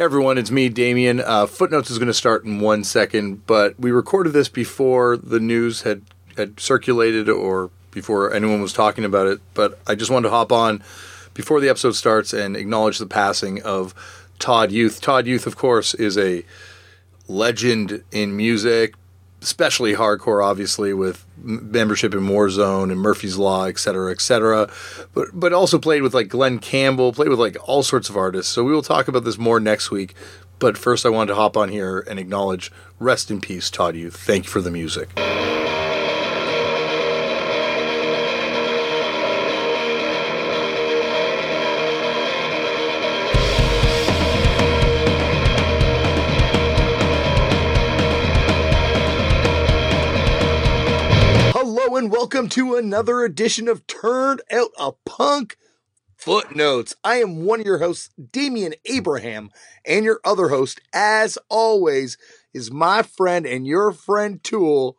Everyone, it's me, Damian. Uh, Footnotes is going to start in one second, but we recorded this before the news had, had circulated or before anyone was talking about it. But I just wanted to hop on before the episode starts and acknowledge the passing of Todd Youth. Todd Youth, of course, is a legend in music, especially hardcore, obviously, with membership in Warzone and Murphy's Law, et cetera, et cetera. But, but also played with like Glenn Campbell, played with like all sorts of artists. So we will talk about this more next week. But first, I wanted to hop on here and acknowledge rest in peace, Todd You Thank you for the music. Welcome to another edition of Turned Out a Punk Footnotes. I am one of your hosts, Damian Abraham, and your other host, as always, is my friend and your friend Tool,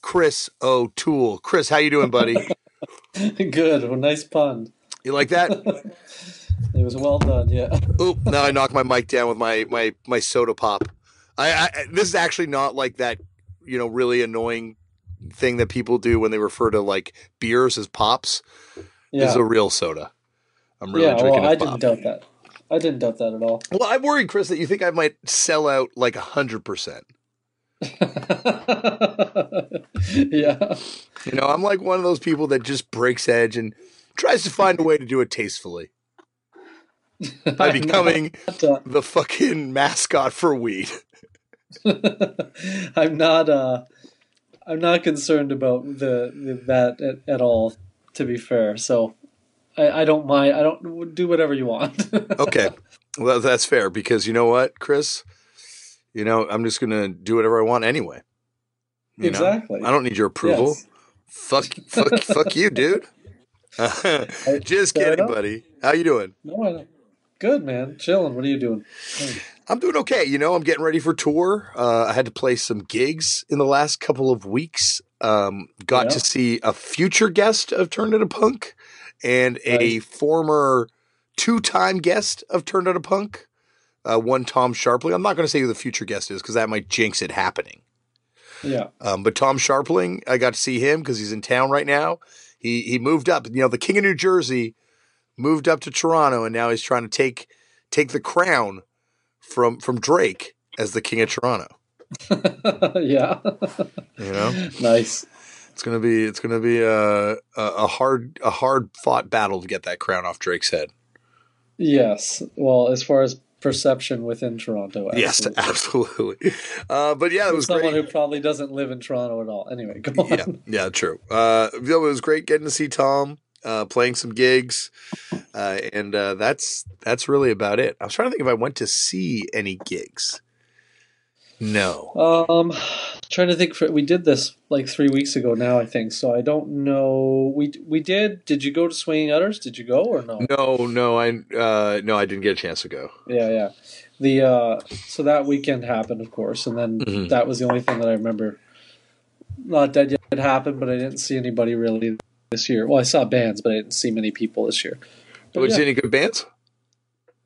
Chris O'Toole. Chris, how you doing, buddy? Good. Well, nice pun. You like that? It was well done. Yeah. Oop! Now I knocked my mic down with my my my soda pop. I, I this is actually not like that, you know, really annoying thing that people do when they refer to like beers as pops. This is a real soda. I'm really yeah. drinking Well, I pop. didn't doubt that. I didn't doubt that at all. Well, I'm worried, Chris, that you think I might sell out like hundred percent. yeah. You know, I'm like one of those people that just breaks edge and tries to find a way to do it tastefully by I'm becoming not, uh, the fucking mascot for weed. I'm not. Uh, I'm not concerned about the, the that at, at all. To be fair, so I, I don't mind. I don't do whatever you want. Okay, well that's fair because you know what, Chris. You know, I'm just gonna do whatever I want anyway. You know? exactly. I don't need your approval. Yes. Fuck, fuck, fuck you, dude. just kidding, buddy. How you doing? No, I don't. Good man. Chilling. What are you doing? I'm doing okay. You know, I'm getting ready for tour. Uh, I had to play some gigs in the last couple of weeks. Um, got Yeah. to see a future guest of Turned a Punk and a Nice. former two-time guest of Turned a Punk. Uh, one Tom Scharpling. I'm not going to say who the future guest is because that might jinx it happening. Yeah. Um, but Tom Scharpling, I got to see him because he's in town right now. He he moved up. You know, the King of New Jersey moved up to Toronto, and now he's trying to take take the crown from from Drake as the King of Toronto. yeah. You know, nice. it's gonna be it's gonna be a a, a hard a hard fought battle to get that crown off Drake's head. Yes. Well, as far as perception within Toronto, Yes, absolutely. absolutely. Uh, but yeah, it was someone great. who probably doesn't live in Toronto at all. Anyway, go on. yeah, yeah, true. Uh, it was great getting to see Tom, uh, playing some gigs, uh, and uh, that's that's really about it. I was trying to think if I went to see any gigs. No. Um, trying to think. For, we did this like three weeks ago now, I think. So I don't know. We we did. Did you go to Swinging Utters? Did you go or no? No, no, I uh, no, I didn't get a chance to go. Yeah, yeah. The uh, so that weekend happened, of course, and then Mhm. that was the only thing that I remember. Not that yet it happened, but I didn't see anybody really this year. Well, I saw bands, but I didn't see many people this year. But Was yeah. there any good bands?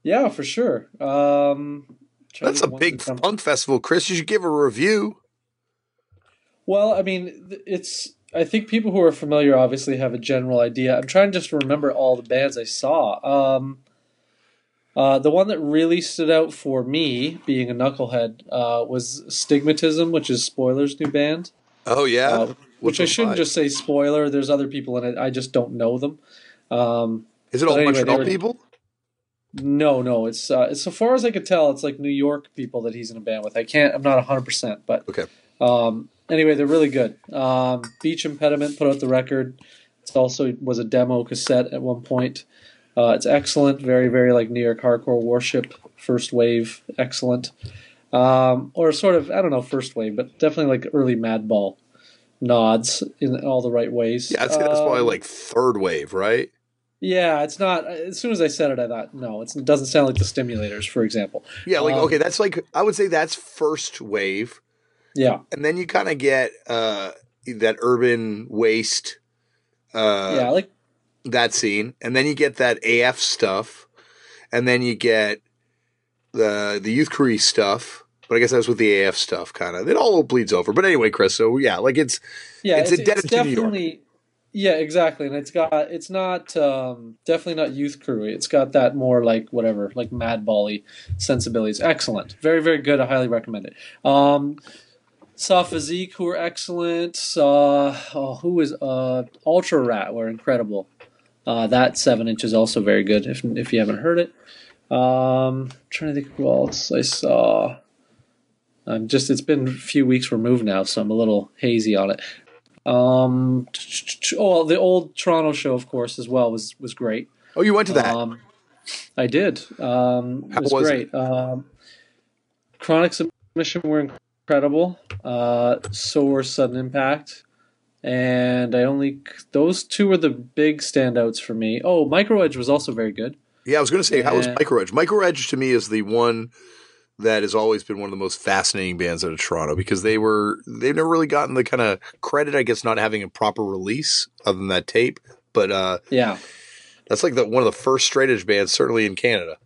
Yeah, for sure. Um, That's a big punk festival, Chris. You should give a review. Well, I mean, it's. I think people who are familiar obviously have a general idea. I'm trying just to remember all the bands I saw. Um, uh, the one that really stood out for me, being a knucklehead, uh, was Stigmatism, which is Spoiler's new band. Oh yeah, Uh, which I shouldn't just say spoiler. There's other people in it. I just don't know them. Um, Is it all anyway, Montreal were- people? no, no. It's uh, so far as I could tell, it's like New York people that he's in a band with. I can't. I'm not 100, percent but Okay. Um, anyway, they're really good. Um, Beach Impediment put out the record. It also was a demo cassette at one point. Uh, it's excellent. Very, very like New York hardcore worship. First wave, excellent. Um, or sort of, I don't know, first wave, but definitely like early Madball nods in all the right ways. Yeah, I'd say that's probably Um, like third wave, right? Yeah, it's not. As soon as I said it, I thought, no, it's, it doesn't sound like the Stimulators, for example. Yeah, like um, okay, that's like I would say that's first wave. Yeah, and then you kind of get uh, that urban waste, uh, yeah, like that scene, and then you get that AF stuff, and then you get the the youth crew stuff, but I guess that's with the AF stuff, kind of. It all bleeds over. But anyway, Chris. So yeah, like it's yeah, it's, it's, it's to New York. definitely yeah, exactly, and it's got it's not um, definitely not youth crew. It's got that more like whatever like Mad Bally sensibilities. Excellent, very very good. I highly recommend it. Um, saw Physique who were excellent. Saw oh, who was uh, Ultra Rat were incredible. Uh, that seven inch is also very good. If if you haven't heard it, um, trying to think who else I saw. I'm just it's been a few weeks removed now, so I'm a little hazy on it. Um, oh, the old Toronto show, of course, as well was was great. Oh, you went to that? Um, I did. Um, it How was, was great. Um, Chronic Submission were incredible. Uh, so were Sudden Impact. And I only those two were the big standouts for me. Oh, Micro Edge was also very good. yeah, I was going to say, how was Micro Edge? Micro Edge to me is the one that has always been one of the most fascinating bands out of Toronto because they were they've never really gotten the kind of credit, I guess, not having a proper release other than that tape. But uh, Yeah. that's like the one of the first straight edge bands, certainly in Canada.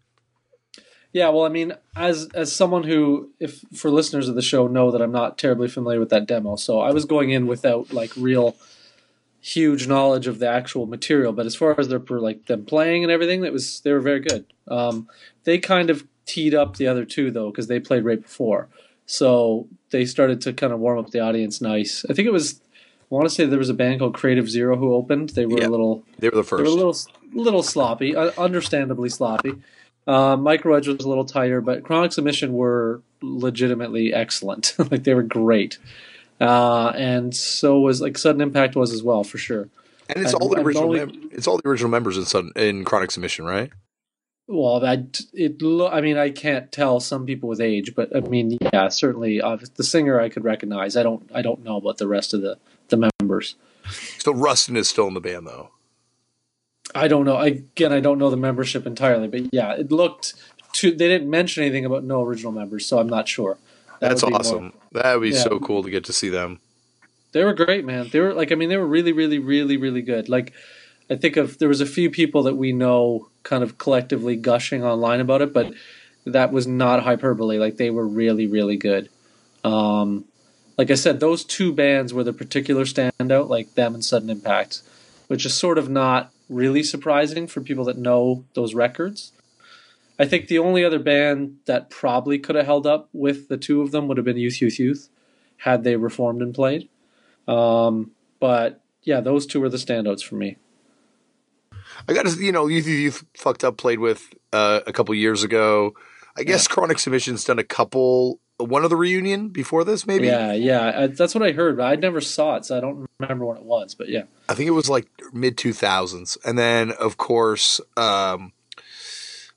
Yeah, well, I mean, as as someone who, if for listeners of the show know that I'm not terribly familiar with that demo, so I was going in without like real huge knowledge of the actual material. But as far as their like them playing and everything, that was they were very good. Um, they kind of teed up the other two though because they played right before, so they started to kind of warm up the audience nice. I think it was. I want to say there was a band called Creative Zero who opened. They were Yeah. a little They were the first. they were a little little sloppy, uh, understandably sloppy. Uh, Micro Edge was a little tighter, but Chronic Submission were legitimately excellent. like they were great, uh, and so was like Sudden Impact was as well for sure. and it's and- all the original. only- mem- it's all the original members in Sudden, in Chronic Submission, right? Well, I it lo- I mean I can't tell some people with age, but I mean yeah, certainly uh, the singer I could recognize. I don't I don't know about the rest of the the members. So Rustin is still in the band, though. I don't know. I, again, I don't know the membership entirely, but yeah, it looked. To, they didn't mention anything about no original members, so I'm not sure. That That's awesome. That would be Yeah. so cool to get to see them. they were great, man. They were like, I mean, they were really, really, really, really good. Like, I think of there was a few people that we know kind of collectively gushing online about it, but that was not hyperbole. Like, they were really, really good. Um, like I said, those two bands were the particular standout, like them and Sudden Impact, which is sort of not really surprising for people that know those records. I think the only other band that probably could have held up with the two of them would have been Youth, Youth, Youth, had they reformed and played. Um, but yeah, those two were the standouts for me. I got to, you know, Youth Youth Youth fucked up played with uh, a couple years ago. I guess Chronic Submission's done a couple, one of the reunion before this, maybe. Yeah, yeah, I, that's what I heard. I never saw it, so I don't remember when it was. But yeah, I think it was like mid 2000s. And then, of course, um,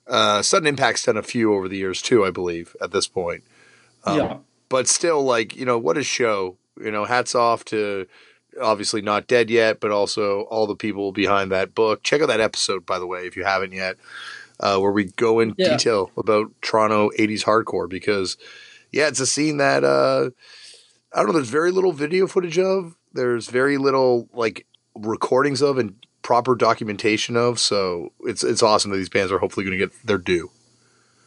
uh, Sudden Impact's done a few over the years too, I believe, at this point. Um, yeah, But still, like, you know, what a show. You know, hats off to obviously not dead yet, but also all the people behind that book. Check out that episode, by the way, if you haven't yet, uh, where we go in Yeah. detail about Toronto 80s hardcore because, yeah, it's a scene that, uh, I don't know, there's very little video footage of. There's very little, like, recordings of and proper documentation of. So it's, it's awesome that these bands are hopefully going to get their due.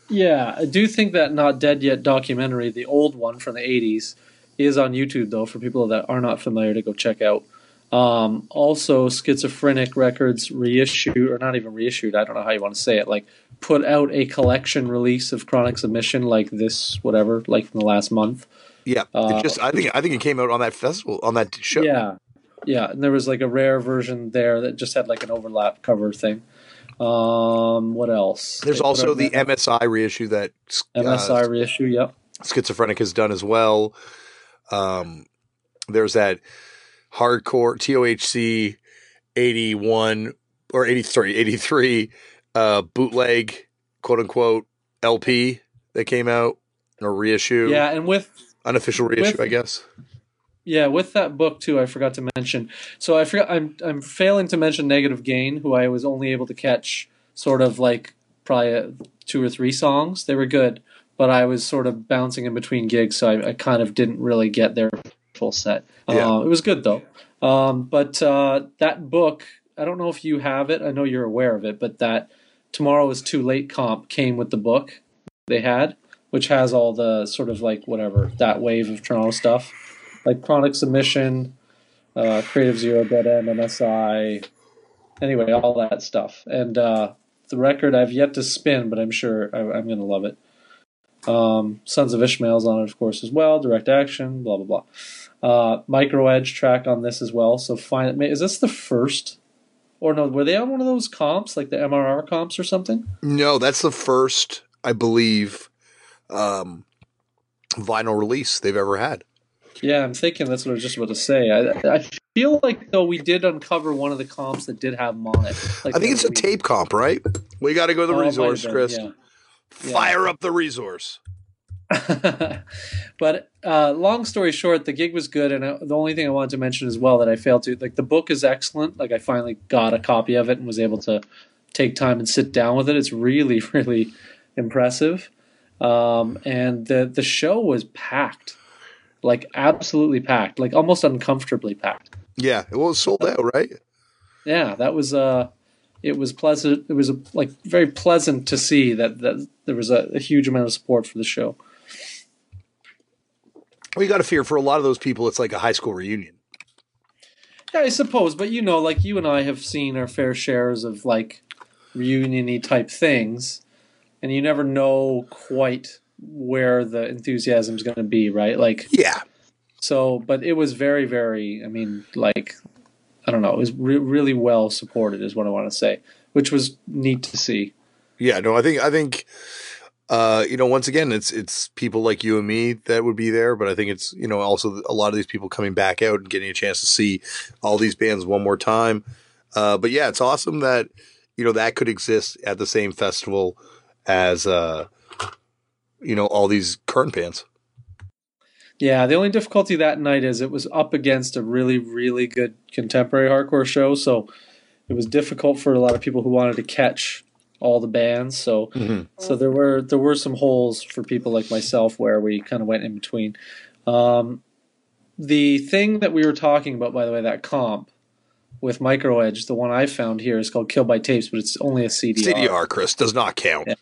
yeah. I do think that Not Dead Yet documentary, the old one from the '80s, is on YouTube though for people that are not familiar to go check out. Um, also, Schizophrenic Records reissued, or not even reissued. I don't know how you want to say it. Like put out a collection release of Chronic Submission, like this, whatever, like from the last month. Yeah. Uh, it just, I think, I think it came out on that festival, on that show. Yeah, yeah. And there was like a rare version there that just had like an overlap cover thing. Um, what else? There's They also the MSI reissue that uh, MSI reissue. Yep. Schizophrenic has done as well. Um, there's that hardcore TOHC 81 or 80, sorry, 83 uh, bootleg, quote unquote, LP that came out or reissue. Yeah, and with Unofficial reissue, with- I guess. yeah with that book too, I forgot to mention. So I forgot. I'm I'm failing to mention Negative Gain, who I was only able to catch sort of like probably uh, two or three songs. They were good, but I was sort of bouncing in between gigs, so I, I kind of didn't really get their full set. Yeah. Uh, it was good though. Um, but uh, that book, I don't know if you have it. I know you're aware of it, but that Tomorrow is Too Late comp came with the book. they had, which has all the sort of like whatever that wave of Toronto stuff, like Chronic Submission, uh, Creative Zero, Dead End, MSI, anyway, all that stuff. And uh, the record I've yet to spin, but I'm sure I, am going to love it. Um, Sons of Ishmael's on it, of course, as well. Direct Action, blah blah blah. Uh, Micro Edge track on this as well. So fine. Is this the first? Or no, were they on one of those comps, like the MRR comps or something? No, that's the first, I believe, um, vinyl release they've ever had. Yeah, I'm thinking that's what I was just about to say. I, I feel like though we did uncover one of the comps that did have them on it. Like I think it's a tape comp, right? We got to go to the oh, resource, Chris. Yeah. Fire yeah. up the resource. but uh, long story short, the gig was good, and I, uh, the only thing I wanted to mention as well that I failed to like the book is excellent. Like I finally got a copy of it and was able to take time and sit down with it. It's really, really impressive. Um, and the the show was packed, like absolutely packed, like almost uncomfortably packed. Yeah, it was sold out, right? Yeah, that was uh it was pleasant. It was like very pleasant to see that, that there was a, a huge amount of support for the show. Well, you got to fear for a lot of those people, it's like a high school reunion. Yeah, I suppose, but you know, like you and I have seen our fair shares of like reuniony type things, and you never know quite where the enthusiasm is going to be, right? Like, yeah. So, but it was very, very. I mean, like I don't know. It was re- really well supported, is what I want to say, which was neat to see. Yeah, no, I think I think uh, you know, once again, it's it's people like you and me that would be there, but I think it's you know also a lot of these people coming back out and getting a chance to see all these bands one more time. Uh, but yeah, it's awesome that you know that could exist at the same festival as uh, you know all these current bands. Yeah, the only difficulty that night is it was up against a really, really good contemporary hardcore show, so it was difficult for a lot of people who wanted to catch all the bands. So, mm-hmm. so there were there were some holes for people like myself where we kind of went in between. Um, the thing that we were talking about, by the way, that comp with Micro Edge, the one I found here is called Kill by Tapes, but it's only a CDR. CDR, Chris, does not count. Yeah.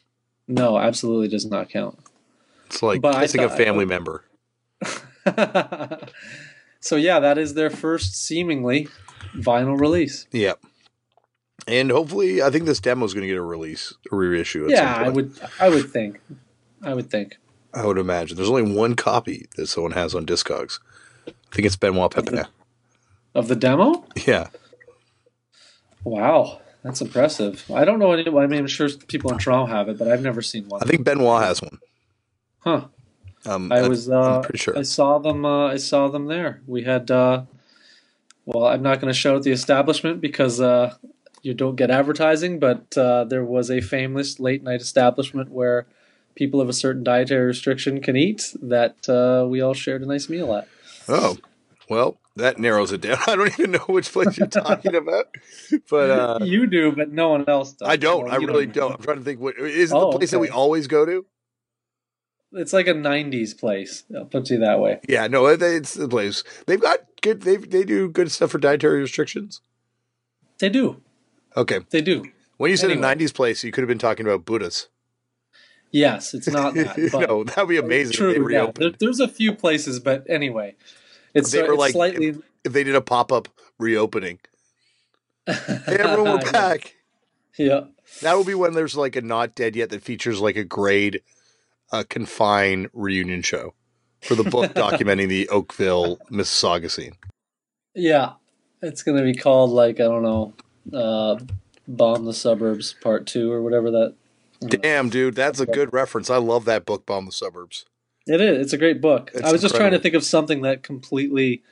No, absolutely does not count. It's like but kissing a family member. so yeah, that is their first seemingly vinyl release. Yep. And hopefully, I think this demo is going to get a release, a reissue. yeah, I would, I would think, I would think. I would imagine. There's only one copy that someone has on Discogs. I think it's Benoit Pepin. Of, of the demo? Yeah. Wow, that's impressive. I don't know any. I mean, I'm sure people in Toronto have it, but I've never seen one. I think Benoit has one. Huh. Um, I was uh, pretty sure I saw them. Uh, I saw them there. We had. Uh, well, I'm not going to shout out the establishment because uh, you don't get advertising, but uh, there was a famous late night establishment where people of a certain dietary restriction can eat that uh, we all shared a nice meal at. Oh, well, that narrows it down. I don't even know which place you're talking about, but uh, you do, but no one else does. I don't. Well, I really don't. don't. I'm trying to think. What is it? Oh, the place okay. that we always go to? It's like a '90s place. I'll put you that way. Yeah, no, it's the place. They've got good. They they do good stuff for dietary restrictions. They do. Okay, they do. When you said anyway. a '90s place, you could have been talking about Buddhas. Yes, it's not that. no, that would be amazing. True. Yeah. There, there's a few places, but anyway, it's, they were like slightly. If, if, they did a pop up reopening, hey, everyone, we're back. Yeah, that would be when there's like a not dead yet that features like a grade a confine reunion show for the book documenting the Oakville, Mississauga scene. Yeah, it's going to be called like I don't know, uh, "Bomb the Suburbs" Part Two or whatever that. Damn, dude, that's a good reference. I love that book, "Bomb the Suburbs." It is. It's a great book. It's I was just trying to think of something that completely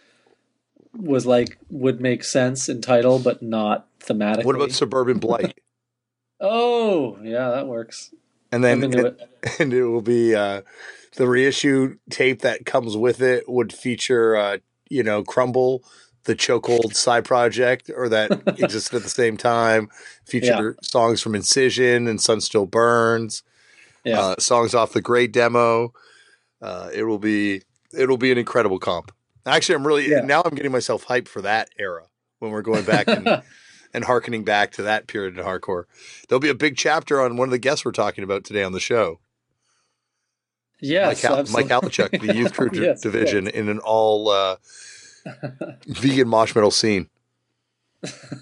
was like would make sense in title, but not thematically. What about Suburban Blight? oh, yeah, that works and then and it. and it will be uh, the reissue tape that comes with it would feature uh, you know crumble the chokehold side project or that existed at the same time feature yeah. songs from incision and sun still burns yeah. Uh, songs off the great demo uh, it will be it'll be an incredible comp actually i'm really yeah. now i'm getting myself hyped for that era when we're going back and and harkening back to that period in hardcore. There'll be a big chapter on one of the guests we're talking about today on the show. Yes, Mike, absolutely. Mike the youth crew d- Yes, division, in an all uh, vegan mosh metal scene.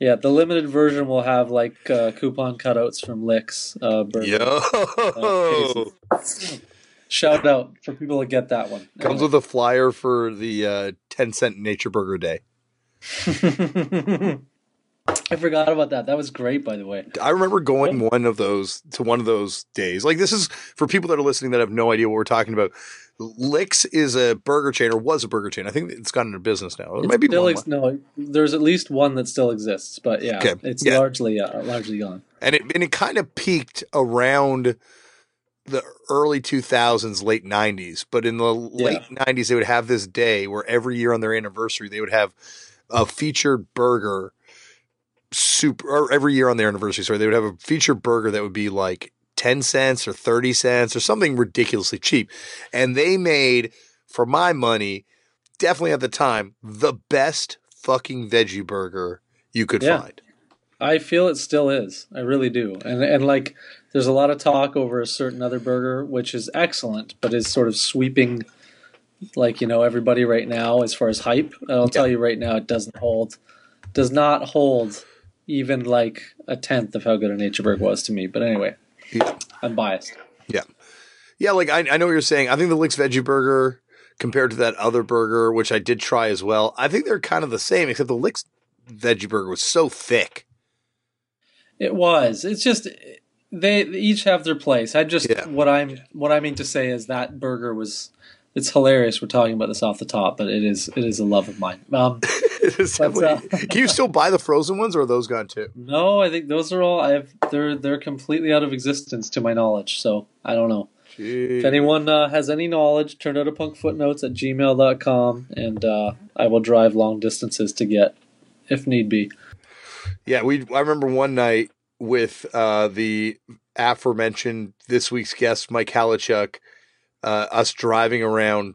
yeah, the limited version will have like uh, coupon cutouts from Licks. Uh, burger. Yo, Shout out for people to get that one. comes with a flyer for the uh, ten cent Nature Burger Day. I forgot about that. That was great, by the way. I remember going one of those to one of those days. Like this is for people that are listening that have no idea what we're talking about. Licks is a burger chain or was a burger chain. I think it's gone into business now. It might be still ex- no. There's at least one that still exists, but yeah, Okay, it's yeah. largely uh, largely gone. and it and it kind of peaked around the early 2000s late 90s but in the late 90s they would have this day where every year on their anniversary they would have a featured burger super or every year on their anniversary sorry they would have a featured burger that would be like 10 cents or 30 cents or something ridiculously cheap and they made for my money definitely at the time the best fucking veggie burger you could Yeah. find I feel it still is. I really do. And and like there's a lot of talk over a certain other burger which is excellent but is sort of sweeping like, you know, everybody right now as far as hype. I'll tell you right now it doesn't hold does not hold even like a tenth of how good a nature burger was to me. But anyway, Yeah. I'm biased. Yeah. Yeah, like I, I know what you're saying. I think the Licks Veggie Burger compared to that other burger, which I did try as well, I think they're kind of the same, except the Licks Veggie Burger was so thick. It was. It's just they, they each have their place. I just Yeah. what I'm what I mean to say is that burger was. It's hilarious. We're talking about this off the top, but it is it is a love of mine. Um, It's definitely- Can you still buy the frozen ones, or are those gone too? no, I think those are all. I have they're they're completely out of existence to my knowledge. So I don't know. If anyone uh, has any knowledge, turn out a punk footnotes at gmail.com and uh, I will drive long distances to get, if need be. Yeah, we. I remember one night with uh, the aforementioned this week's guest, Mike Haliechuk, uh, us driving around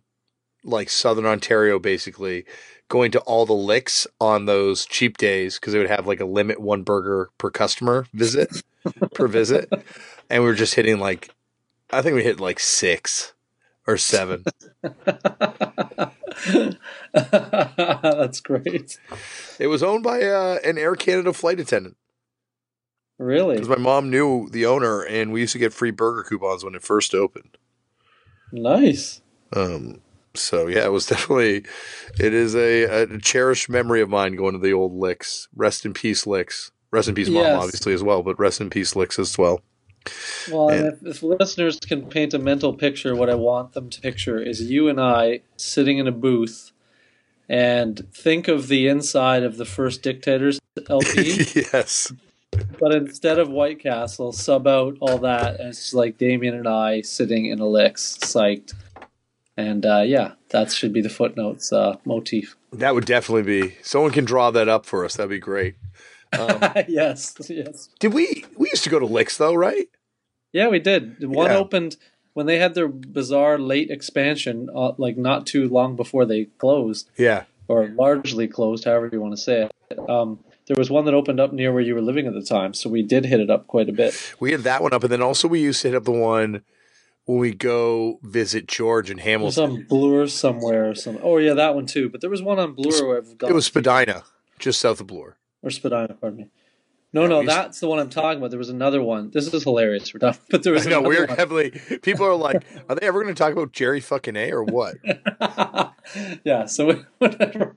like Southern Ontario, basically going to all the licks on those cheap days because they would have like a limit one burger per customer visit per visit, and we were just hitting like, I think we hit like six or seven. That's great. it was owned by uh, an Air Canada flight attendant. Really? Because my mom knew the owner, and we used to get free burger coupons when it first opened. Nice. Um, so yeah, it was definitely, it is a, a cherished memory of mine going to the old licks. Rest in peace, licks. Rest in peace, mom, Yes. obviously as well, but rest in peace, licks as well. Well, And- and if, if listeners can paint a mental picture, what I want them to picture is you and I sitting in a booth and think of the inside of the first Dictators LP, yes, but instead of White Castle, sub out all that, and it's just like Damian and I sitting in a licks, psyched. And uh, yeah, that should be the footnotes uh, motif. that would definitely be. Someone can draw that up for us. That'd be great. Um, yes, yes. did we? We used to go to licks though, right? Yeah, we did. One Yeah. opened when they had their bizarre late expansion, uh, like not too long before they closed, Yeah. or largely closed, however you want to say it. Um, there was one that opened up near where you were living at the time, so we did hit it up quite a bit. We had that one up, and then also we used to hit up the one when we go visit George and It was Hamilton. on Bloor somewhere. Or some, oh yeah, that one too. But there was one on Bloor where I've got It was Spadina, just south of Bloor. or Spadina, pardon me. No, no, that's the one I'm talking about. There was another one. This is hilarious. We're done. But there was No, we're one. heavily. People are like, are they ever going to talk about Jerry fucking A or what? yeah, so whatever,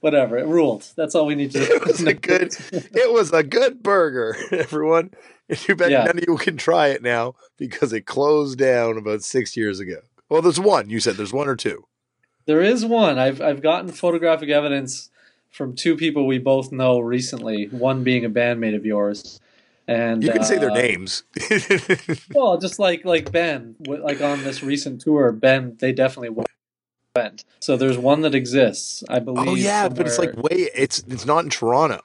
whatever. It ruled. That's all we need to. It was a good. It was a good burger, everyone. Too bad Yeah. none of you can try it now because it closed down about six years ago. Well, there's one. You said there's one or two. There is one. I've I've gotten photographic evidence from two people we both know recently. One being a bandmate of yours, and You can say their uh, names. Well, just like like Ben, like on this recent tour, Ben, they definitely went. So there's one that exists, I believe. oh yeah, but it's like somewhere- way. It's it's not in Toronto.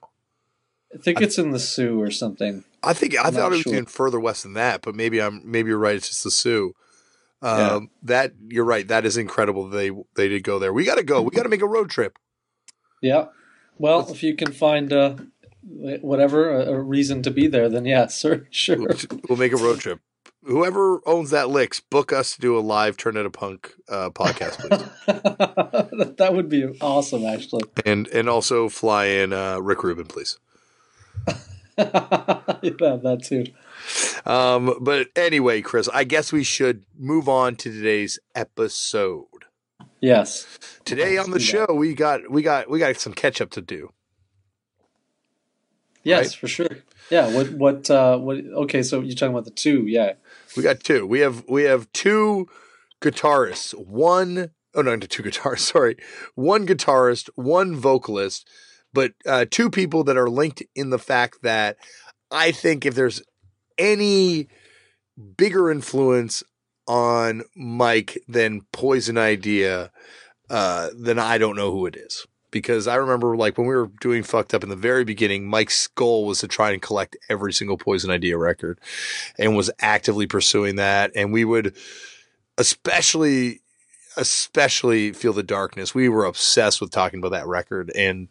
I think it's in the Soo or something. I think I I'm thought it was sure. even further west than that, but maybe I'm maybe you're right. It's just the Soo. Um, Yeah. That you're right. That is incredible. They they did go there. We got to go. We got to make a road trip. Yeah. Well, if you can find uh, whatever a, a reason to be there, then yeah, sir, sure. We'll, we'll make a road trip. whoever owns that licks, book us to do a live Turn It a Punk uh, podcast, please. that would be awesome, actually. and and also fly in uh, Rick Rubin, please. yeah, that too. Um, but anyway, Chris, I guess we should move on to today's episode. Yes. Today on the show, we got we got we got some catch up to do. Yes, Right. for sure. Yeah. What? What? Uh, what? Okay. So you're talking about the two? Yeah. We got two. We have we have two guitarists. One oh no, two guitarists. Sorry, one guitarist, one vocalist, but uh, two people that are linked in the fact that I think if there's any bigger influence on Mike than Poison Idea, uh, then I don't know who it is. Because I remember, like when we were doing fucked up in the very beginning, Mike's goal was to try and collect every single Poison Idea record and was actively pursuing that. And we would especially, especially feel the darkness. We were obsessed with talking about that record and,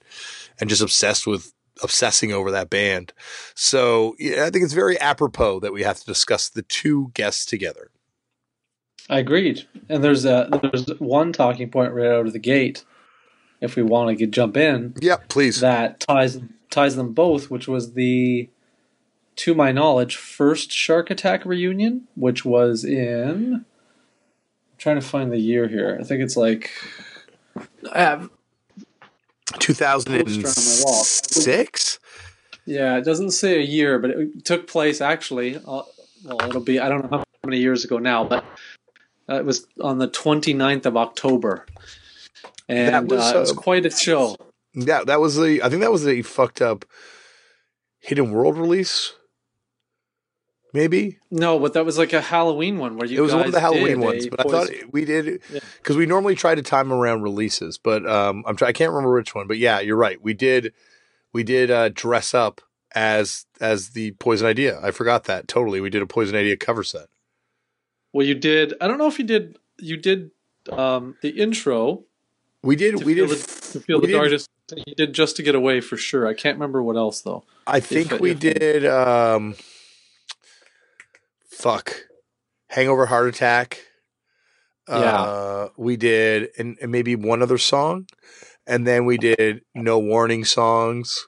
and just obsessed with obsessing over that band. So yeah, I think it's very apropos that we have to discuss the two guests together. I agreed. And there's a there's one talking point right out of the gate. If we want to get jump in, Yeah, please. that ties ties them both, which was the, to my knowledge, first Shark Attack reunion, which was in. I'm trying to find the year here. I think it's like. I have 2006? Yeah, it doesn't say a year, but it took place actually. Uh, well, it'll be I don't know how many years ago now, but uh, it was on the 29th of October, and That was, uh, it was uh, quite a show. Yeah, that was the, I think that was the fucked up Hidden World release. Maybe No, but that was like a Halloween one where you. it was one of the Halloween ones, but I thought we did Yeah. because we normally try to time around releases, but um, I'm try- I can't remember which one, but yeah, you're right. We did we did uh, dress up as as the Poison Idea. I forgot that totally. We did a Poison Idea cover set. Well, you did. I don't know if you did. You did um, the intro. We did we did the, to feel we the did- darkness. You did just to get away for sure. I can't remember what else though. I think If- we if- did um fuck Hangover Heart Attack. Uh we did and, and maybe one other song. And then we did No Warning songs.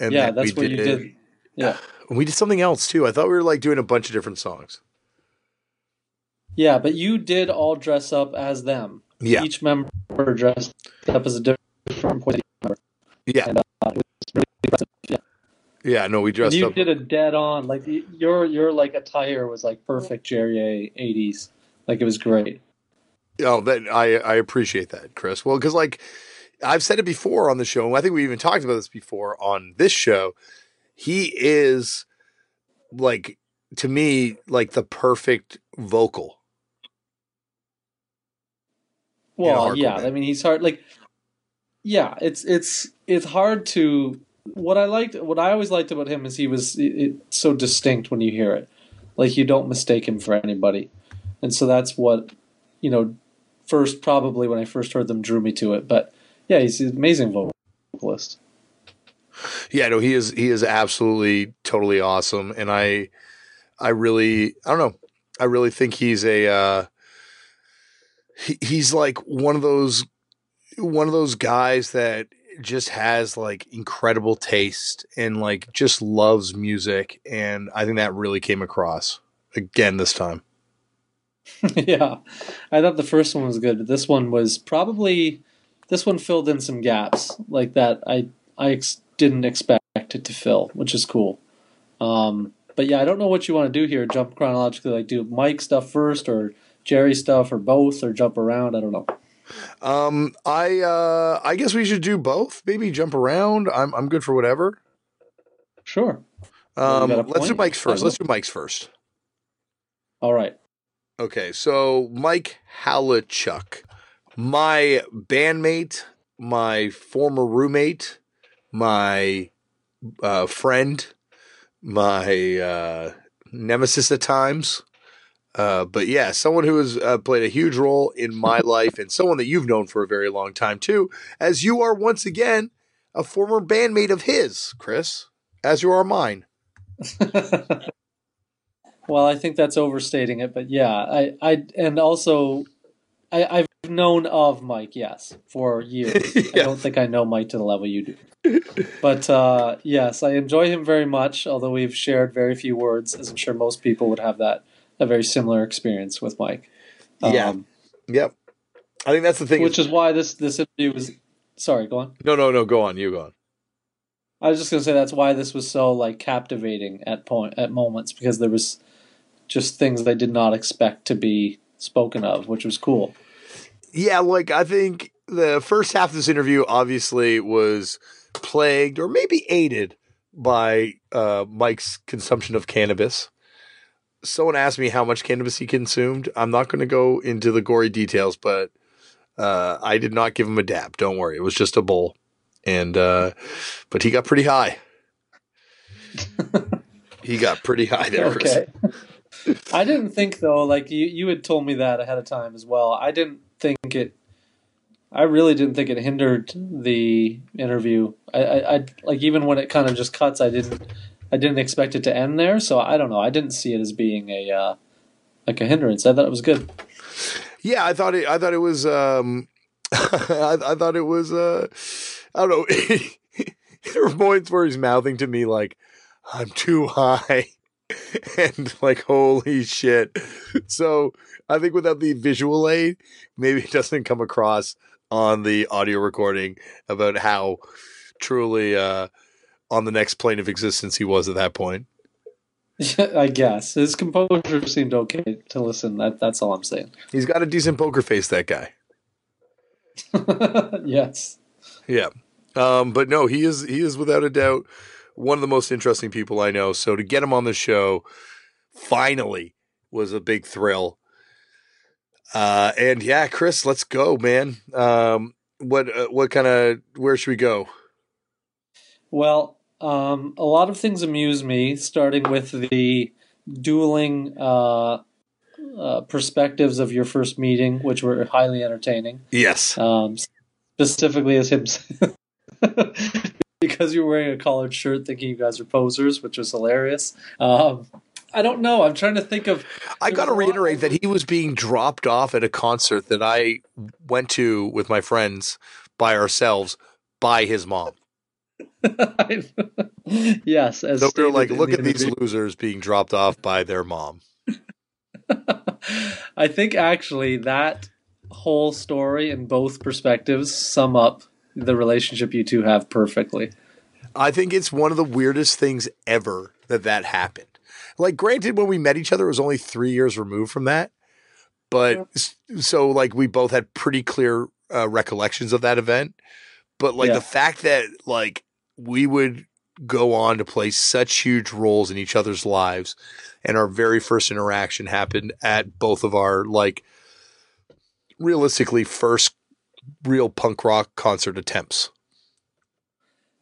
And yeah, that's what you did. Yeah, We did something else too. I thought we were like doing a bunch of different songs. Yeah, but you did all dress up as them. Yeah. Each member dressed up as a different member. Yeah. And, uh, really. Yeah. Yeah, no, we And dressed you up. You did a dead on like your your like attire was like perfect Jerry A eighties. Like it was great. Oh, that I I appreciate that, Chris. Well, because like I've said it before on the show, and I think we even talked about this before on this show. He is like to me like the perfect vocal. In a Well, hardcore yeah, band. I mean he's hard like yeah, it's it's it's hard to what I liked what I always liked about him is he was it, it's so distinct when you hear it. Like you don't mistake him for anybody. And so that's what you know first probably when I first heard them drew me to it, but yeah, he's an amazing vocalist. Yeah, no, he is he is absolutely totally awesome, and I I really I don't know I really think he's a uh, he, he's like one of those one of those guys that just has like incredible taste and like just loves music, and I think that really came across again this time. yeah, I thought the first one was good, but this one was probably this one filled in some gaps like that. I I ex- didn't expect it to fill, which is cool. Um, but yeah, I don't know what you want to do here. Jump chronologically, like do Mike stuff first, or Jerry stuff, or both, or jump around. I don't know. Um, I uh, I guess we should do both. Maybe jump around. I'm I'm good for whatever. Sure. Um, let's do? Mike's first. Let's do Mike's first. All right. Okay, so Mike Haliechuk, my bandmate, my former roommate, my uh, friend, my uh, nemesis at times. Uh, but yeah, someone who has uh, played a huge role in my life and someone that you've known for a very long time too, as you are once again a former bandmate of his, Chris, as you are mine. Well, I think that's overstating it, but yeah, I, I, and also, I, I've known of Mike, yes, for years. I don't think I know Mike to the level you do. But uh, yes, I enjoy him very much. Although we've shared very few words, as I'm sure most people would have that a very similar experience with Mike. Yeah. Um, Yep. I think that's the thing. which is why this this interview was. Sorry, go on. no, no, no. Go on. You go on. I was just gonna say that's why this was so like captivating at point at moments because there was just things they did not expect to be spoken of, which was cool. Yeah, like I think the first half of this interview obviously was plagued or maybe aided by uh, Mike's consumption of cannabis. Someone asked me how much cannabis he consumed. I'm not going to go into the gory details, but uh, I did not give him a dab. Don't worry, it was just a bowl, and uh, but he got pretty high. he got pretty high there. Okay. I didn't think though, like you you had told me that ahead of time as well. I didn't think it. I really didn't think it hindered the interview. I, I, I like even when it kind of just cuts, I didn't I didn't expect it to end there. So I don't know. I didn't see it as being a uh, like a hindrance. I thought it was good. Yeah, I thought it. I thought it was. Um, I, I thought it was. Uh, I don't know. there were points where he's mouthing to me like, "I'm too high," and like, "Holy shit!" So I think without the visual aid, maybe it doesn't come across on the audio recording about how truly uh, on the next plane of existence he was at that point. I guess his composure seemed okay to listen. That that's all I'm saying. He's got a decent poker face, that guy. yes. Yeah. Um, but no, he is he is without a doubt one of the most interesting people I know. So to get him on the show finally was a big thrill. Uh, and yeah, Chris, let's go, man. Um, what uh, what kind of where should we go? Well, um, a lot of things amuse me, starting with the dueling uh, uh, perspectives of your first meeting, which were highly entertaining. Yes. Um, specifically, as him because you were wearing a collared shirt, thinking you guys are posers, which was hilarious. Um, I don't know. I'm trying to think of. I got to reiterate that he was being dropped off at a concert that I went to with my friends by ourselves by his mom. yes, as So we were stated like, look the at these losers being dropped off by their mom. I think actually that whole story and both perspectives sum up the relationship you two have perfectly. I think it's one of the weirdest things ever that that happened. Like, granted, when we met each other, it was only three years removed from that. But s- so, like, we both had pretty clear uh, recollections of that event. But, like, Yeah. the fact that, like, we would go on to play such huge roles in each other's lives and our very first interaction happened at both of our, like, realistically first real punk rock concert attempts.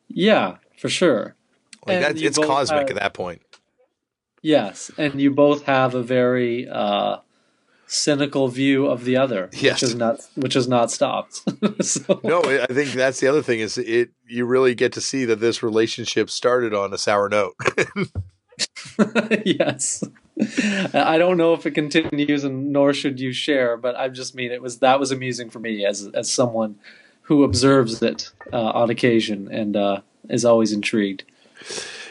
Yeah, for sure. Like, And that's, it's cosmic had- at that point. Yes, and you both have a very uh, cynical view of the other, Yes. which is not which is not stopped. so, No, I think that's the other thing is it. You really get to see that this relationship started on a sour note. yes. I don't know if it continues, and nor should you share. But I just mean it was that was amusing for me as as someone who observes it uh, on occasion and uh, is always intrigued.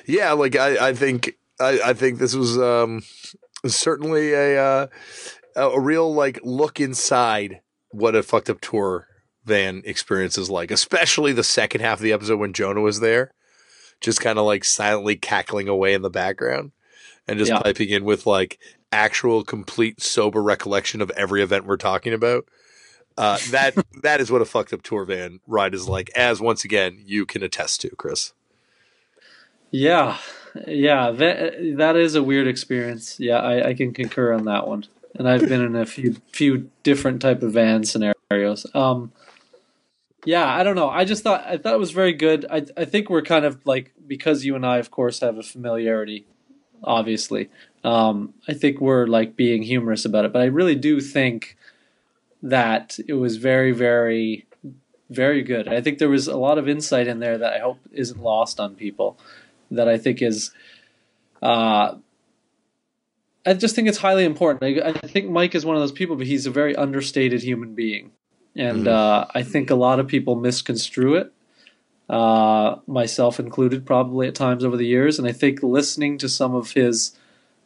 yeah, like I, I think I, I think this was um, certainly a uh, a a real like look inside what a fucked up tour van experience is like, especially the second half of the episode when Jonah was there, just kind of like silently cackling away in the background and just Yeah. piping in with like actual complete sober recollection of every event we're talking about. Uh, that that is what a fucked up tour van ride is like, as once again you can attest to, Chris. Yeah, yeah, that that is a weird experience. Yeah, I, I can concur on that one. And I've been in a few few different type of van scenarios. Um, yeah, I don't know. I just thought I thought it was very good. I I think we're kind of like because you and I, of course, have a familiarity. Obviously, um, I think we're like being humorous about it, but I really do think that it was very, very, very good. I think there was a lot of insight in there that I hope isn't lost on people that I think is uh, I just think it's highly important. I, I, think Mike is one of those people, but he's a very understated human being, and mm-hmm. uh, I think a lot of people misconstrue it, uh, myself included, probably at times over the years. And I think listening to some of his,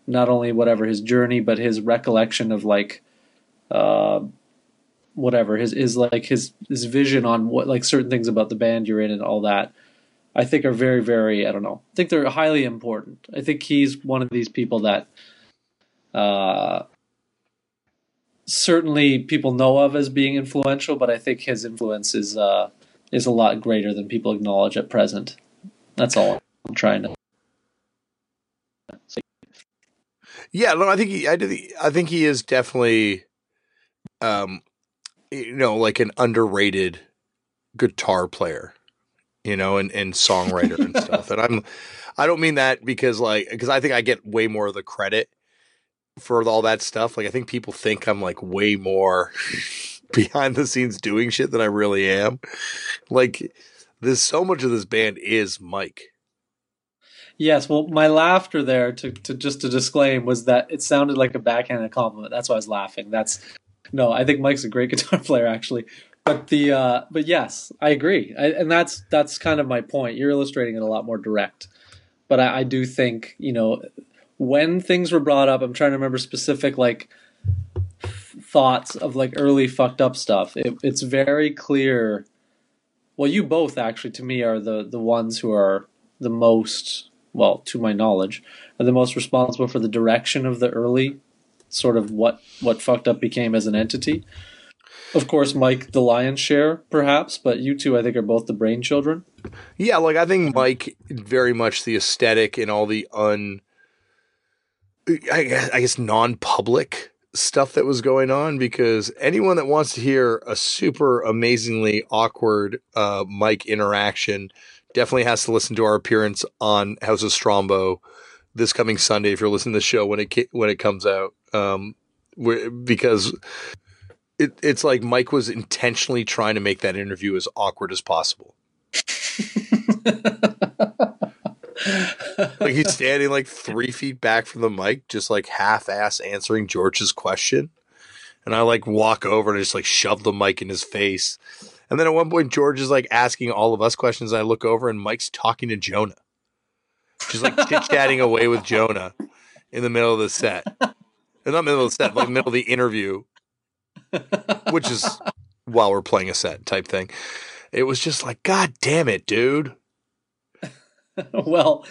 not only whatever his journey, but his recollection of like, uh, whatever his is like his his vision on what like certain things about the band you're in and all that. I think are very, very, I don't know. I think they're highly important. I think he's one of these people that uh, certainly people know of as being influential, but I think his influence is uh, is a lot greater than people acknowledge at present. That's all I'm trying to. Say. Yeah, no, I think he, I, I think he is definitely, um, you know, like an underrated guitar player you know, and, and songwriter and stuff. And I'm, I don't mean that because like, because I think I get way more of the credit for all that stuff. Like, I think people think I'm like way more behind the scenes doing shit than I really am. Like, there's so much of this band is Mike. Yes, well, my laughter there to, to just to disclaim was that it sounded like a backhanded compliment. That's why I was laughing. That's no, I think Mike's a great guitar player actually, but the uh, but yes, I agree, I, and that's that's kind of my point. You're illustrating it a lot more direct, but I, I do think you know when things were brought up. I'm trying to remember specific like thoughts of like early fucked up stuff. It, it's very clear. Well, you both actually to me are the the ones who are the most well, to my knowledge, are the most responsible for the direction of the early sort of what what fucked up became as an entity. Of course, Mike, the lion's share, perhaps, but you two, I think, are both the brain children. Yeah, like I think Mike very much the aesthetic and all the un, I guess, I guess non-public stuff that was going on because anyone that wants to hear a super amazingly awkward uh, Mike interaction definitely has to listen to our appearance on House of Strombo this coming Sunday if you're listening to the show when it when it comes out. Um, because it, it's like Mike was intentionally trying to make that interview as awkward as possible. like he's standing like three feet back from the mic, just like half ass answering George's question. And I like walk over and just like shove the mic in his face. And then at one point, George is like asking all of us questions. I look over and Mike's talking to Jonah. Just like chit chatting away with Jonah in the middle of the set. And not middle of the set, like middle of the interview which is while we're playing a set type thing. It was just like, God damn it, dude. well,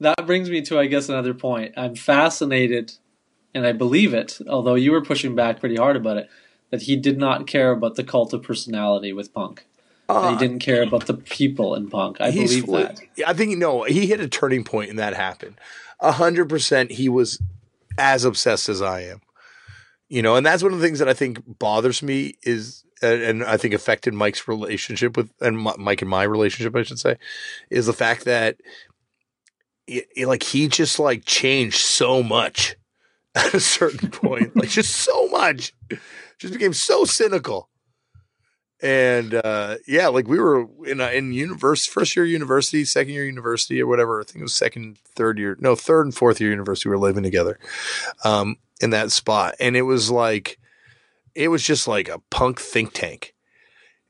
that brings me to, I guess, another point. I'm fascinated, and I believe it, although you were pushing back pretty hard about it, that he did not care about the cult of personality with punk. Uh, he didn't care about the people in punk. I believe that. I think no, he hit a turning point, and that happened. A hundred percent, he was as obsessed as I am you know, and that's one of the things that I think bothers me is, and I think affected Mike's relationship with, and Mike and my relationship, I should say, is the fact that, it, it, like, he just like changed so much at a certain point, like just so much, just became so cynical. And uh, yeah, like we were in a, in university, first year university, second year university, or whatever. I think it was second, third year, no, third and fourth year university. We were living together. Um, in that spot. And it was like, it was just like a punk think tank.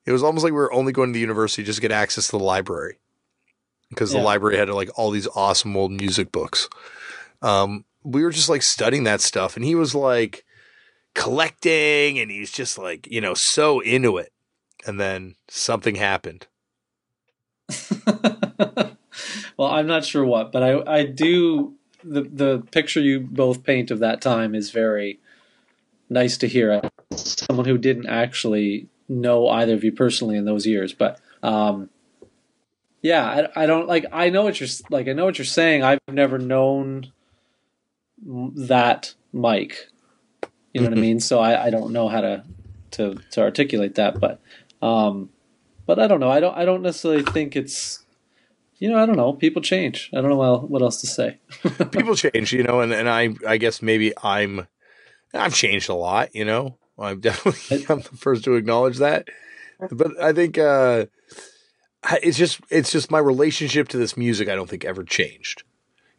It was almost like we were only going to the university just to get access to the library because yeah. the library had like all these awesome old music books. Um, we were just like studying that stuff and he was like collecting and he's just like, you know, so into it. And then something happened. well, I'm not sure what, but I, I do the the picture you both paint of that time is very nice to hear. Someone who didn't actually know either of you personally in those years, but um, yeah, I, I don't like. I know what you're like. I know what you're saying. I've never known that Mike. You know mm-hmm. what I mm-hmm. mean? So I, I don't know how to to to articulate that, but um, but I don't know. I don't I don't necessarily think it's you know, I don't know. People change. I don't know what else to say. People change, you know, and, and I I guess maybe I'm I've changed a lot, you know. I'm definitely I'm the first to acknowledge that. But I think uh it's just it's just my relationship to this music I don't think ever changed.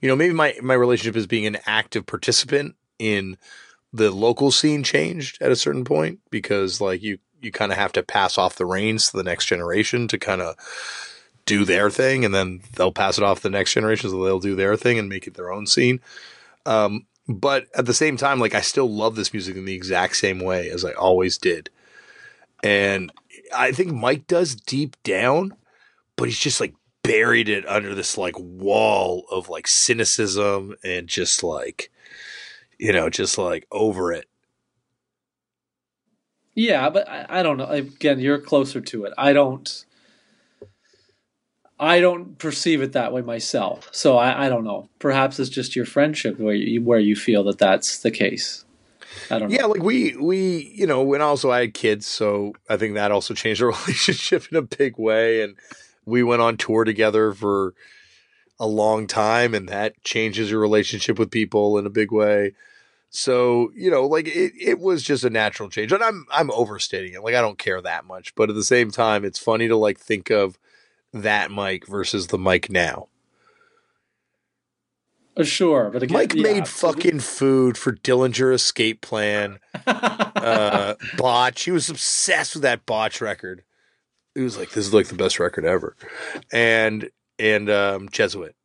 You know, maybe my my relationship is being an active participant in the local scene changed at a certain point because like you you kind of have to pass off the reins to the next generation to kind of do their thing and then they'll pass it off to the next generation so they'll do their thing and make it their own scene um, but at the same time like i still love this music in the exact same way as i always did and i think mike does deep down but he's just like buried it under this like wall of like cynicism and just like you know just like over it Yeah, but I, I don't know. Again, you're closer to it. I don't. I don't perceive it that way myself, so I, I don't know. Perhaps it's just your friendship where you where you feel that that's the case. I don't know. yeah like we we you know when also i had kids so i think that also changed our relationship in a big way and we went on tour together for a long time and that changes your relationship with people in a big way so you know like it, it was just a natural change and i'm i'm overstating it like i don't care that much but at the same time it's funny to like think of that mike versus the mike now Uh, sure, but again, mike yeah, made absolutely. fucking food for dillinger escape plan uh, Botch. He was obsessed with that Botch record. He was like, "This is like the best record ever," and and um, Jesuit.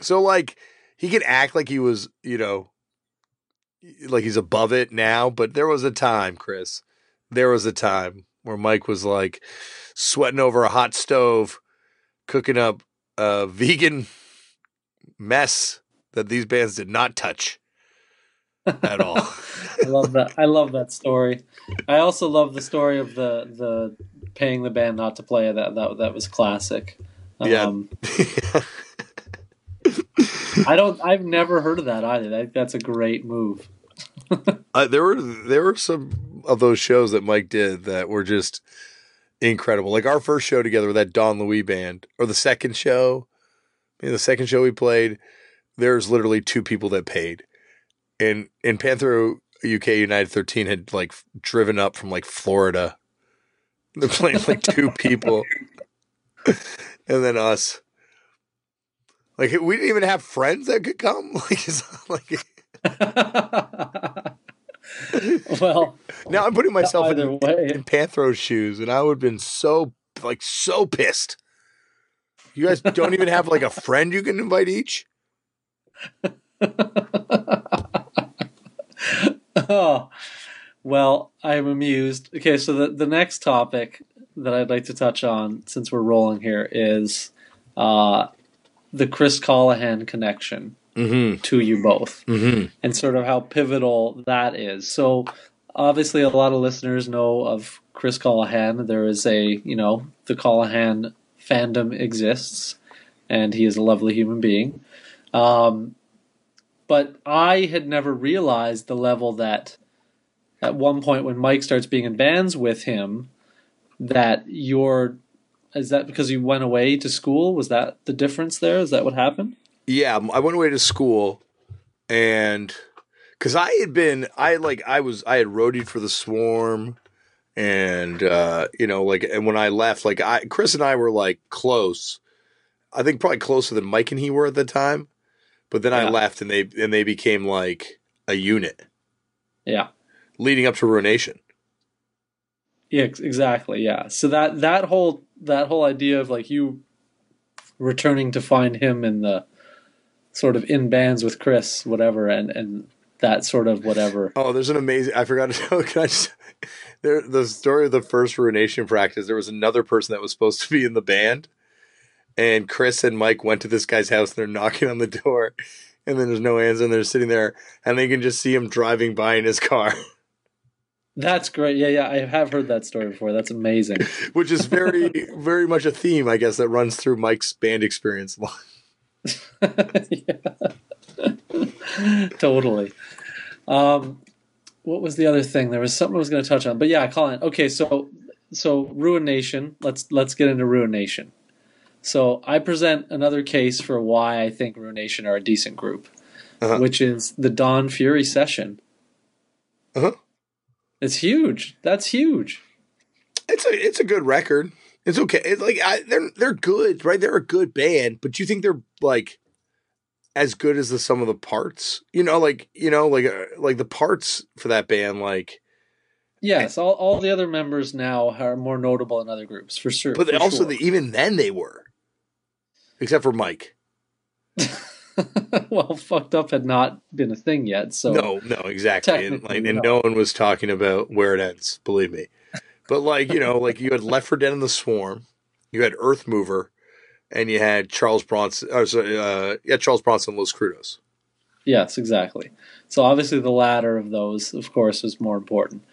So like he can act like he was, you know, like he's above it now. But there was a time, Chris. There was a time where Mike was like sweating over a hot stove, cooking up a vegan mess that these bands did not touch at all. I love that. I love that story. I also love the story of the the paying the band not to play. That that that was classic. Yeah. Um, I don't. I've never heard of that either. That, that's a great move. Uh, there were there were some of those shows that Mike did that were just incredible. Like our first show together with that Don Louis band, or the second show, maybe the second show we played. There's literally two people that paid, and and Panthro UK United 13 had like driven up from like Florida. They're playing like two people, and then us. Like we didn't even have friends that could come. Like, it's like well, now I'm putting myself in, way. in Panthro's shoes, and I would have been so like so pissed. You guys don't even have like a friend you can invite each. oh, well, I'm amused. Okay, so the the next topic that I'd like to touch on, since we're rolling here, is uh, the Chris Colohan connection Mm-hmm. to you both. Mm-hmm. and sort of how pivotal that is. So obviously a lot of listeners know of Chris Colohan. There is a, you know, the Colohan fandom exists and he is a lovely human being. Um, but I had never realized the level that at one point when Mike starts being in bands with him that you're is that because you went away to school? Was that the difference there? Is that what happened? Yeah, I went away to school, and because I had been, I like, I was, I had roadied for the Swarm, and uh, you know, like, and when I left, like, I, Chris and I were like close. I think probably closer than Mike and he were at the time, but then I left, and they and they became like a unit Yeah. leading up to Ruination. Yeah, exactly. Yeah. So that that whole that whole idea of like you returning to find him in the sort of in bands with Chris, whatever, and and that sort of whatever. Oh, there's an amazing. I forgot to tell. Can I just? There, the story of the first ruination practice. There was another person that was supposed to be in the band, and Chris and Mike went to this guy's house. and They're knocking on the door, and then there's no answer. And they're sitting there, and they can just see him driving by in his car, That's great. Yeah, yeah. I have heard that story before. That's amazing. which is very, very much a theme, I guess, that runs through Mike's band experience. Yeah. totally. Um, what was the other thing? There was something I was going to touch on, but yeah, Colin. Okay, so so Ruination. Let's let's get into Ruination. So I present another case for why I think Ruination are a decent group, Uh-huh. which is the Don Fury session. Uh-huh. It's huge. That's huge. It's a, it's a good record. It's okay. It's like I, they're they're good, right? They're a good band, but you think they're like as good as the sum of the parts. You know, like you know, like uh, like the parts for that band, like. Yes, all, all the other members now are more notable in other groups for sure. But for also, sure. the, even then they were, except for Mike. well, fucked up had not been a thing yet. So no, no, exactly, and, like, and no. no one was talking about where it ends. Believe me, but like you know, like you had Left for Dead and the Swarm, you had Earth Mover, and you had Charles Bronson. Or sorry, uh, yeah, Charles Bronson, and Los Crudos. Yes, exactly. So obviously the latter of those, of course, is more important.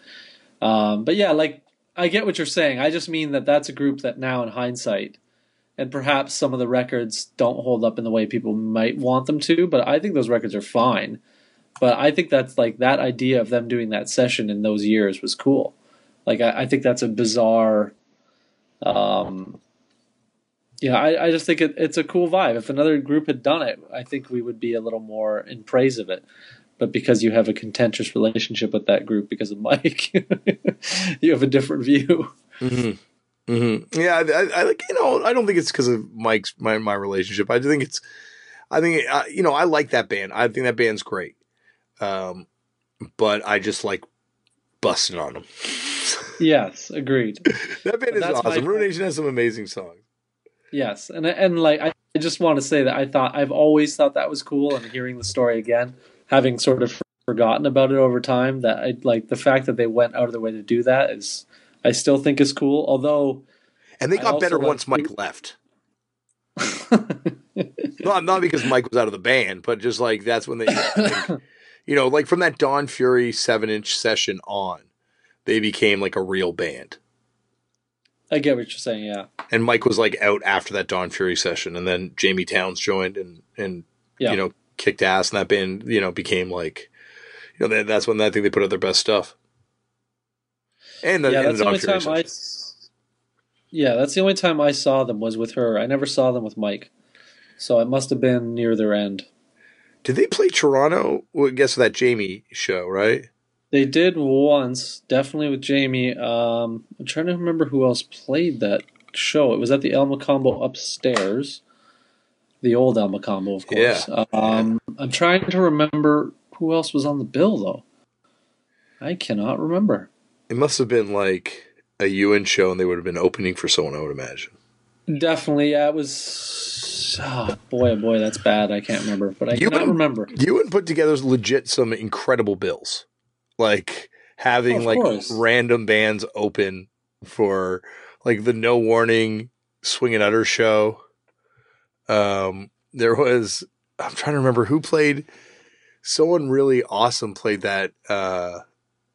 Um, but yeah, like I get what you're saying. I just mean that that's a group that now, in hindsight, and perhaps some of the records don't hold up in the way people might want them to, but I think those records are fine. But I think that's like that idea of them doing that session in those years was cool. Like I, I think that's a bizarre. Um, yeah, I, I just think it, it's a cool vibe. If another group had done it, I think we would be a little more in praise of it. But because you have a contentious relationship with that group because of Mike, you have a different view. Mm-hmm. Mm-hmm. Yeah, I, I like you know I don't think it's because of Mike's my my relationship. I think it's I think uh, you know I like that band. I think that band's great. Um, but I just like busting on them. Yes, agreed. that band is awesome. point. Ruination has some amazing songs. Yes, and and like I I just want to say that I thought I've always thought that was cool, and hearing the story again, having sort of forgotten about it over time, that I like the fact that they went out of their way to do that is I still think is cool. Although And they got better like- once Mike left. Not not because Mike was out of the band, but just like that's when they, think, you know, like from that Don Fury seven inch session on, they became like a real band. I get what you're saying. Yeah, And Mike was like out after that Don Fury session, and then Jamie Towns joined and and yeah, you know kicked ass, and that band you know became like, you know, that, that's when I think they put out their best stuff. And the, yeah. and That's the Dawn only Fury time I. Yeah, that's the only time I saw them was with her. I never saw them with Mike, so it must have been near their end. Did they play Toronto? Well, I guess that Jamie show, right? They did once, definitely with Jamie. Um, I'm trying to remember who else played that show. It was at the El Mocambo upstairs, the old El Mocambo, of course. Um, I'm trying to remember who else was on the bill though. I cannot remember. It must have been like a UN show, and they would have been opening for someone. I would imagine. Definitely, yeah, it was. Oh, boy, oh boy, that's bad. I can't remember, but I cannot and- remember. UN put together legit some incredible bills, like having Of like course. random bands open for like the No Warning Swing and Utter show. Um, there was I'm trying to remember who played. Someone really awesome played that uh,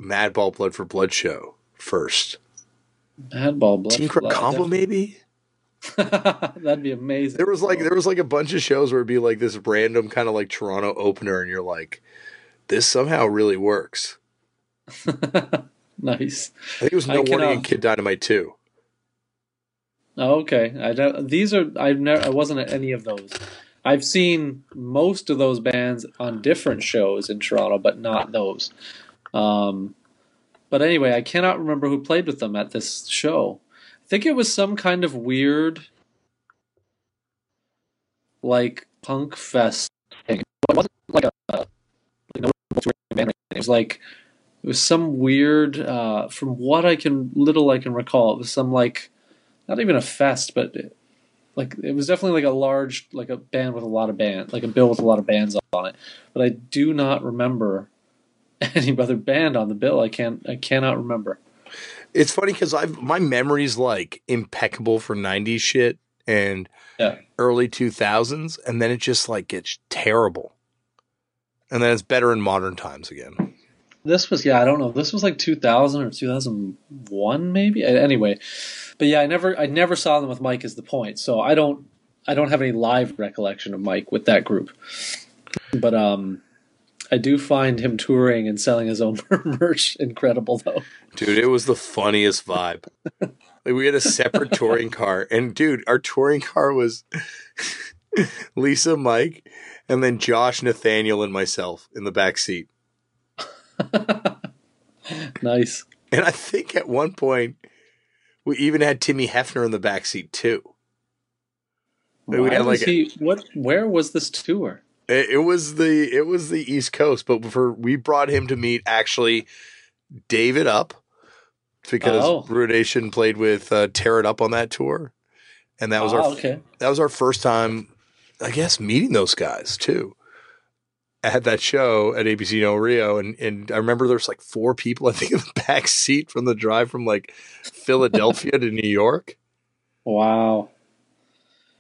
Madball Blood for Blood show first. Madball blood. Team blood, Combo, maybe. That'd be amazing. There was like there was like a bunch of shows where it'd be like this random kind of like Toronto opener, and you're like, this somehow really works. nice. I think it was No Warning uh, and Kid Dynamite too. Oh, okay. I don't, these are I've never I wasn't at any of those. I've seen most of those bands on different shows in Toronto, but not those. Um, but anyway, I cannot remember who played with them at this show. I think it was some kind of weird, like punk fest thing. It wasn't like a like no band. It was like it was some weird. Uh, from what I can little I can recall, it was some like not even a fest, but it, like it was definitely like a large like a band with a lot of band like a bill with a lot of bands on it. But I do not remember any other band on the bill. I can't I cannot remember. It's funny because I've my memory's like impeccable for '90s shit and Yeah. early 2000s, and then it just like gets terrible, and then it's better in modern times again. This was yeah I don't know. This was like 2000 or 2001 maybe. Anyway, but yeah I never I never saw them with Mike is the point. So I don't I don't have any live recollection of Mike with that group. But um I do find him touring and selling his own merch incredible though. Dude, it was the funniest vibe. like we had a separate touring car, and dude, our touring car was Lisa, Mike, and then Josh, Nathaniel, and myself in the back seat. Nice. And I think at one point we even had Timmy Hefner in the back seat too. Like, we had, like, a- he, what? Where was this tour? It, it was the it was the East Coast, but for we brought him to meet actually David Up because Oh. Ruination played with uh, Tear It Up on that tour, and that was Ah, our okay. that was our first time, I guess, meeting those guys too. At that show at ABC No Rio, and and I remember there's like four people I think in the back seat from the drive from like Philadelphia to New York. Wow.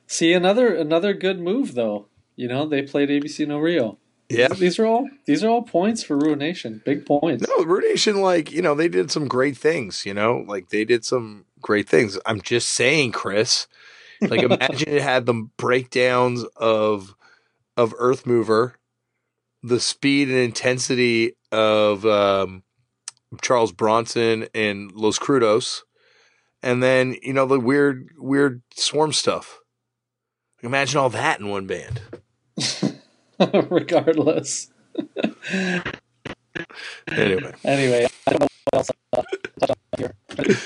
See another another good move though. You know they played ABC No Rio. Yeah, These are all these are all points for Ruination. Big points. No, Ruination, like, you know, they did some great things, you know, like they did some great things. I'm just saying, Chris, like imagine it had the breakdowns of of Earth Mover, the speed and intensity of um, Charles Bronson and Los Crudos, and then, you know, the weird, weird swarm stuff. Imagine all that in one band. Regardless. Anyway, Anyway, I don't know what else touch on here.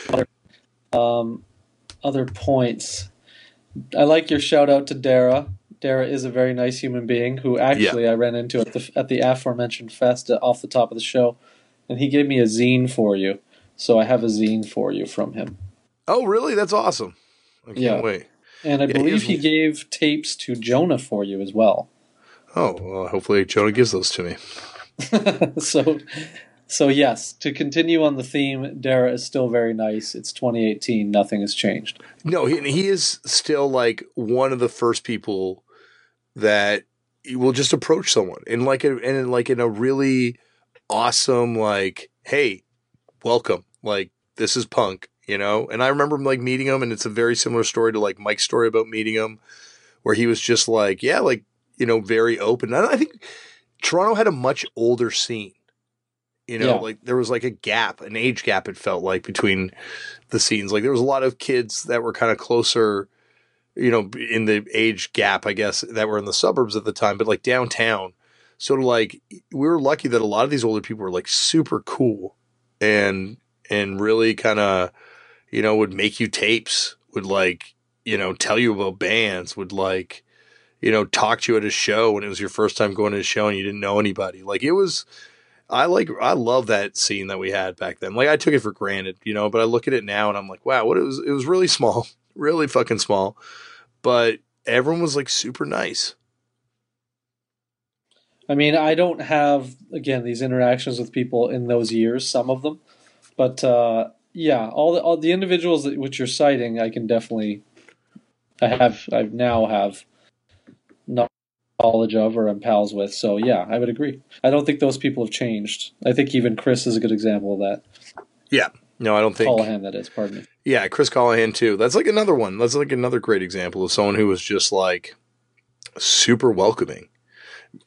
Other, um, other points. I like your shout out to Dara. Dara is a very nice human being who actually I ran into at the at the aforementioned fest uh, off the top of the show, and he gave me a zine for you. So I have a zine for you from him, oh, really? That's awesome. I can't Yeah. wait. and I Yeah, believe he's- he gave tapes to Jonah for you as well. Oh, well, hopefully Jonah gives those to me. so, so yes. To continue on the theme, Dara is still very nice. It's 2018. Nothing has changed. No, he, he is still like one of the first people that you will just approach someone and like a, and in like in a really awesome like, hey, welcome. Like this is punk, you know. And I remember like meeting him, and it's a very similar story to like Mike's story about meeting him, where he was just like, yeah, like you know, very open. And I think Toronto had a much older scene. You know, Yeah. like there was like a gap, an age gap. It felt like between the scenes. Like there was a lot of kids that were kind of closer, you know, in the age gap, I guess, that were in the suburbs at the time, but like downtown. So like we were lucky that a lot of these older people were like super cool and and really kind of, you know, would make you tapes, would like, you know, tell you about bands, would like, you know, talk to you at a show when it was your first time going to a show and you didn't know anybody. Like it was I like I love that scene that we had back then. Like I took it for granted, you know, but I look at it now and I'm like, wow, what it was it was really small, really fucking small. But everyone was like super nice. I mean, I don't have again these interactions with people in those years. Some of them, but uh, yeah, all the all the individuals that which you're citing, I can definitely, I have I now have knowledge of or I'm pals with. So yeah, I would agree. I don't think those people have changed. I think even Chris is a good example of that. No, I don't think Colohan, that is. Pardon me. Yeah, Chris Colohan too. That's like another one. That's like another great example of someone who was just like super welcoming.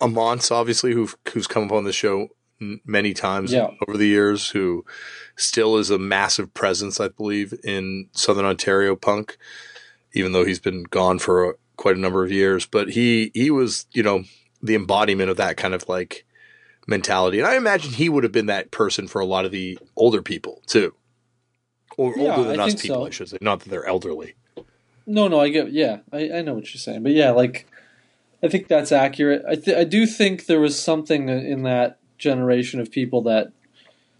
Amance, obviously, who who's come up on the show many times Yeah. over the years, who still is a massive presence, I believe, in Southern Ontario punk, even though he's been gone for quite a number of years. But he he was, you know, the embodiment of that kind of like mentality, and I imagine he would have been that person for a lot of the older people too, or Yeah, older than I us people, so. I should say. Not that they're elderly. No, no, I get. Yeah, I, I know what you're saying, but yeah, like I think that's accurate. I th- I do think there was something in that generation of people that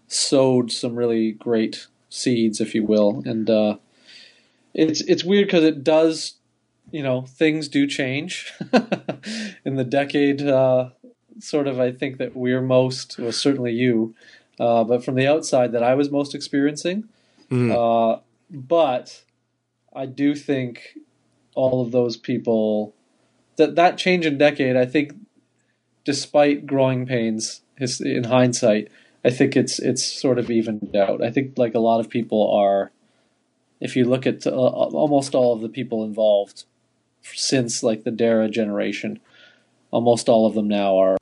sowed some really great seeds, if you will, and uh, it's it's weird because it does, you know, things do change in the decade. Uh, sort of, I think that we're most, well, certainly you, uh, but from the outside, that I was most experiencing. Mhm. Uh, but I do think all of those people that that change in decade. I think, despite growing pains, in hindsight, I think it's it's sort of evened out. I think like a lot of people are, if you look at uh, almost all of the people involved since like the Dara generation, almost all of them now are,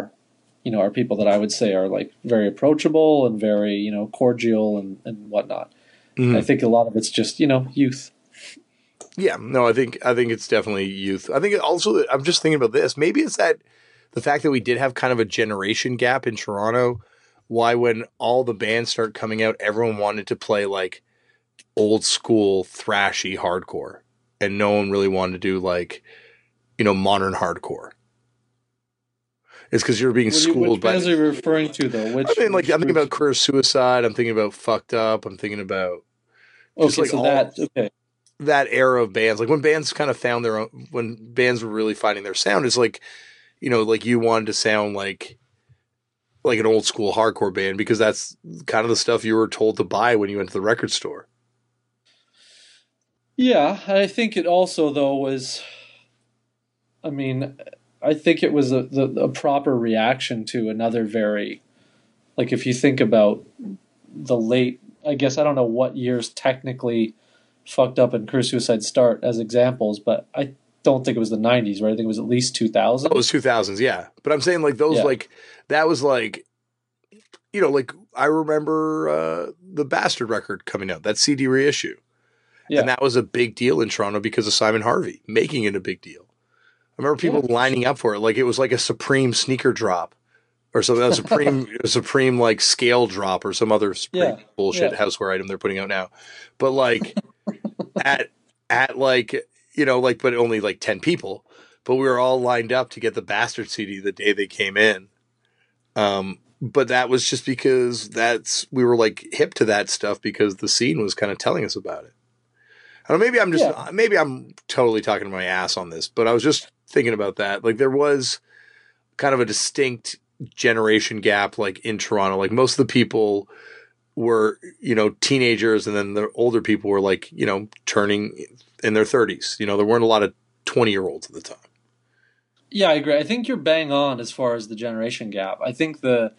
you know, are people that I would say are like very approachable and very you know cordial and and whatnot. Mhm. I think a lot of it's just you know youth. Yeah, no, I think I think it's definitely youth. I think also I'm just thinking about this. Maybe it's that the fact that we did have kind of a generation gap in Toronto. Why, when all the bands started coming out, everyone wanted to play like old school thrashy hardcore, and no one really wanted to do like you know modern hardcore. It's because you're being What you- schooled which by. bands are you referring to though? Which I mean, like which I'm thinking about career suicide. I'm thinking about fucked up. I'm thinking about okay, like so all- that okay. that era of bands. Like when bands kind of found their own. When bands were really finding their sound. It's like, you know, like you wanted to sound like like an old school hardcore band because that's kind of the stuff you were told to buy when you went to the record store. Yeah, I think it also though was, I mean, I think it was a, the, a proper reaction to another very, like if you think about the late, I guess I don't know what years technically fucked up and Career Suicide start as examples, but I don't think it was the '90s, right? I think it was at least 2000. It was 2000s, yeah. But I'm saying like those Yeah. like that was like you know like I remember uh the Bastard record coming out, that CD reissue. Yeah. And that was a big deal in Toronto because of Simon Harvey making it a big deal. I remember people Yeah. lining up for it like it was like a Supreme sneaker drop or something a Supreme Supreme like scale drop or some other Supreme Yeah. bullshit Yeah. houseware item they're putting out now. But like at at like you know like but only like 10 people but we were all lined up to get the bastard cd the day they came in um but that was just because that's we were like hip to that stuff because the scene was kind of telling us about it I don't know, maybe i'm just Yeah. maybe i'm totally talking to my ass on this but i was just thinking about that like there was kind of a distinct generation gap like in toronto like most of the people were you know teenagers and then the older people were like you know turning in their 30s you know there weren't a lot of 20 year olds at the time Yeah, I agree. I think you're bang on as far as the generation gap. I think the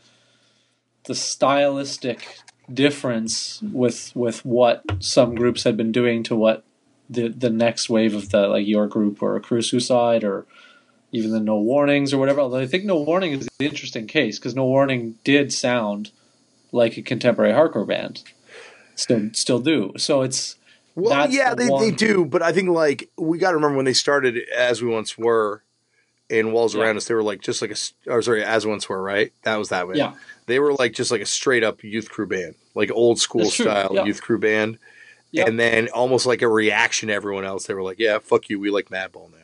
the stylistic difference with with what some groups had been doing to what the the next wave of the like your group or a Career Suicide or even the No Warnings or whatever. Although I think No Warning is the interesting case because No Warning did sound like a contemporary hardcore band. Still still do. So it's Well, yeah, the they, they do, but I think like we got to remember when they started as we once were in Walls Yeah. Around Us, they were like just like a, or sorry, as once were, right? That was that way. Yeah. They were like just like a straight up youth crew band, like old school That's style yeah. youth crew band. Yeah. And then almost like a reaction to everyone else, they were like, yeah, fuck you, we like Madball now.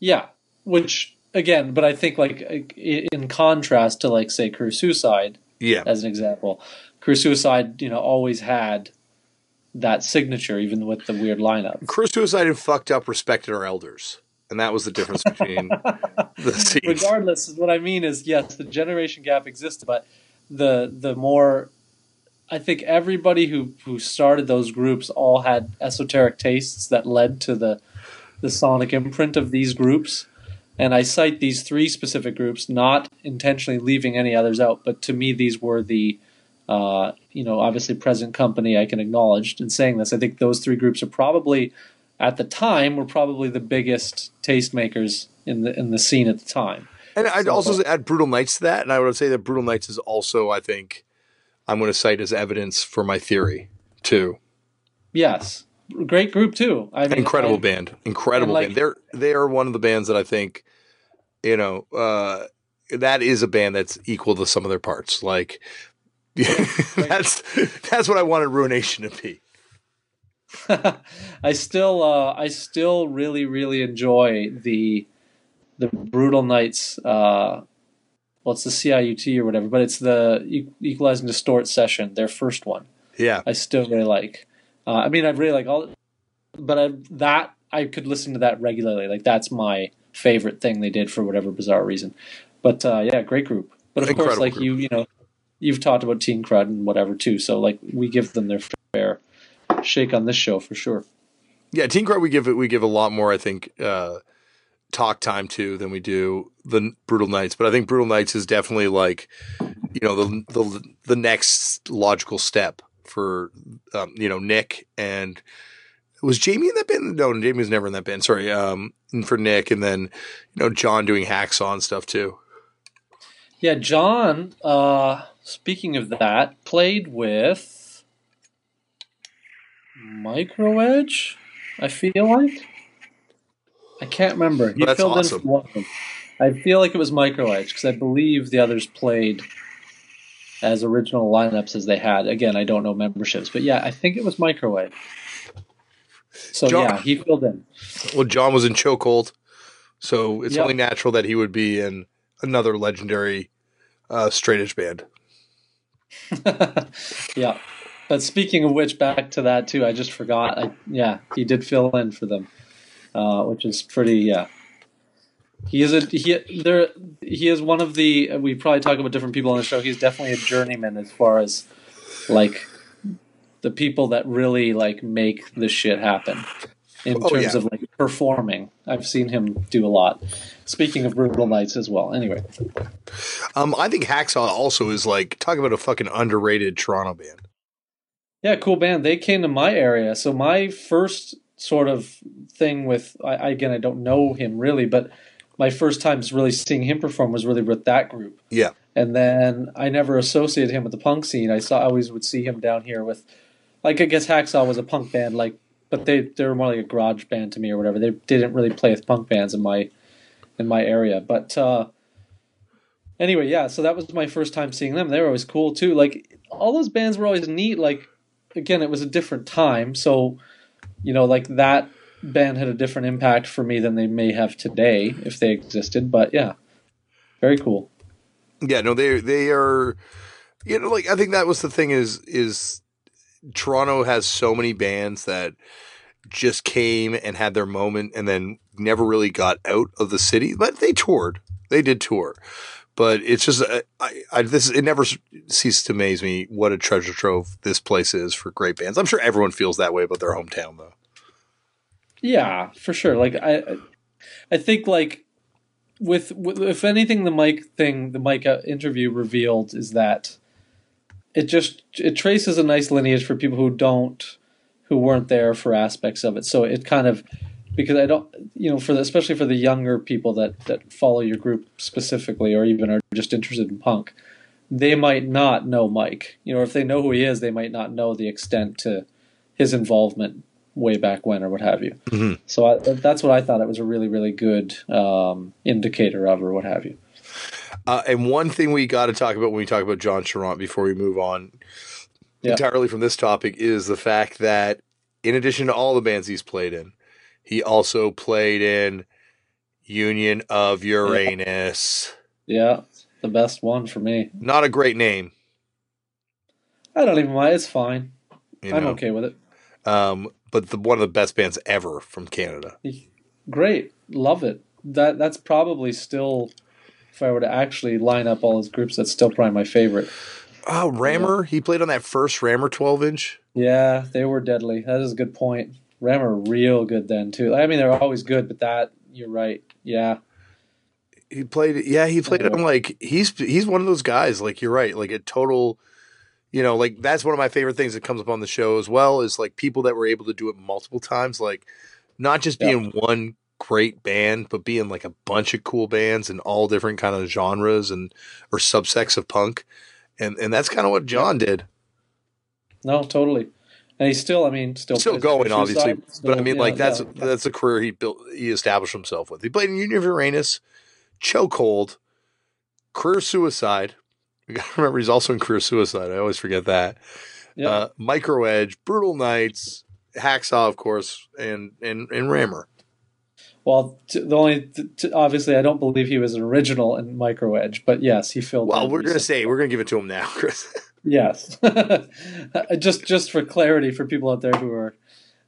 Yeah, which again, but I think like in contrast to like say Career Suicide Yeah. as an example, Career Suicide, you know, always had that signature, even with the weird lineup. Career Suicide and Fucked Up respected our elders. And that was the difference between the scenes. Regardless, what I mean is, yes, the generation gap existed, but the the more I think everybody who who started those groups all had esoteric tastes that led to the the sonic imprint of these groups. And I cite these three specific groups, not intentionally leaving any others out, but to me these were the uh, you know, obviously present company I can acknowledge in saying this. I think those three groups are probably at the time were probably the biggest tastemakers in the in the scene at the time. And I'd So- also add Brutal Knights to that, and I would say that Brutal Knights is also, I think, I'm going to cite as evidence for my theory too. Yes, great group too. I mean, Incredible I- band, incredible like- band. They're they are one of the bands that I think, you know, uh, that is a band that's equal to some of their parts. Like, that's that's what I wanted Ruination to be. I still, uh, I still really, really enjoy the the Brutal Knights. Uh, well, it's the CIUT or whatever, but it's the Equalize and Distort session, their first one. Yeah, I still really like. Uh, I mean, I really like all, but I, that I could listen to that regularly. Like that's my favorite thing they did for whatever bizarre reason. But uh, yeah, great group. But of course, like group. you, you know, you've talked about Teen Crud and whatever too. So like we give them their fair shake on this show for sure. yeah. Teen Crud we give it we give a lot more. I think uh, talk time to than we do the Brutal Knights. But I think Brutal Knights is definitely like you know the the the next logical step for um, you know Nick and was Jamie in that band? No, Jamie was never in that band. Sorry, um, and for Nick and then you know John doing hacksaw and stuff too. Yeah, John. Uh, speaking of that, played with Micro Edge. I feel like I can't remember. He That's filled awesome. in for one of them. I feel like it was Micro Edge because I believe the others played as original lineups as they had. Again, I don't know memberships, but yeah, I think it was microwave. So John- yeah, he filled in. Well, John was in Chokehold, so it's Yeah. only natural that he would be in another legendary uh, straight edge band. yeah. But speaking of which, back to that too. I just forgot. I, yeah, he did fill in for them, uh, which is pretty. Yeah, he is a he. There, he is one of the. We probably talk about different people on the show. He's definitely a journeyman as far as like the people that really like make the shit happen in Oh, terms yeah. of like performing. I've seen him do a lot. Speaking of Brutal Knights as well. Anyway, Um, I think Hacksaw also is like talk about a fucking underrated Toronto band. Yeah, cool band. They came to my area. So my first sort of thing with I, I again I don't know him really, but my first time really seeing him perform was really with that group. Yeah, And then I never associated him with the punk scene. I saw I always would see him down here with like I guess Hacksaw was a punk band, like but they they were more like a garage band to me or whatever. They didn't really play with punk bands in my in my area. But uh anyway, yeah, so that was my first time seeing them. They were always cool too. Like all those bands were always neat. Like again, it was a different time, so you know, like that band had a different impact for me than they may have today if they existed. But yeah, very cool. yeah. No, they they are. You know, like I think that was the thing is is Toronto has so many bands that just came and had their moment and then never really got out of the city, but they toured. They did tour. But it's just, uh, I, I, this, it never ceases to amaze me what a treasure trove this place is for great bands. I'm sure everyone feels that way about their hometown, though. Yeah, for sure. Like I, I- think like with, with if anything, the Mike thing, the Mike uh, interview revealed is that it just it traces a nice lineage for people who don't who weren't there for aspects of it. So it kind of because I don't you know for the, especially for the younger people that that follow your group specifically or even are just interested in punk, they might not know Mike. You know, if they know who he is, they might not know the extent to his involvement way back when or what have you. Mhm. So I, that's what I thought it was a really really good um, indicator of or what have you. Uh, and one thing we got to talk about when we talk about John Charant before we move on Yeah. entirely from this topic is the fact that in addition to all the bands he's played in, he also played in Union of Uranus. Yeah, the best one for me. Not a great name. I don't even mind. It's fine. You I'm know? okay with it. Um, but the, one of the best bands ever from Canada. Great, love it. That that's probably still, if I were to actually line up all his groups, that's still probably my favorite. Oh, Rammer. He played on that first Rammer 12 inch. Yeah, they were deadly. That is a good point. Ram are real good then too. I mean, they're always good, but that you're right. Yeah, He played, yeah, he played Yeah. on like he's he's one of those guys. Like you're right, like a total, you know, like that's one of my favorite things that comes up on the show as well is like people that were able to do it multiple times, like not just Yeah. being one great band, but being like a bunch of cool bands in all different kind of genres and or subsects of punk, and and that's kind of what John did. no, totally. And he's still, I mean, still Still going, obviously, Suicide, but I mean, yeah, like that's yeah, yeah. that's a career he built, he established himself with. He played in Union of Uranus, Chokehold, Career Suicide. To remember he's also in Career Suicide. I always forget that. Yeah. Uh, Micro Edge, Brutal Knights, Hacksaw, of course, and and and Rammer. Well, the only obviously, I don't believe he was an original in Micro Edge, but yes, he filled. Well, we're gonna say we're gonna give it to him now, Chris. yes. just just for clarity for people out there who are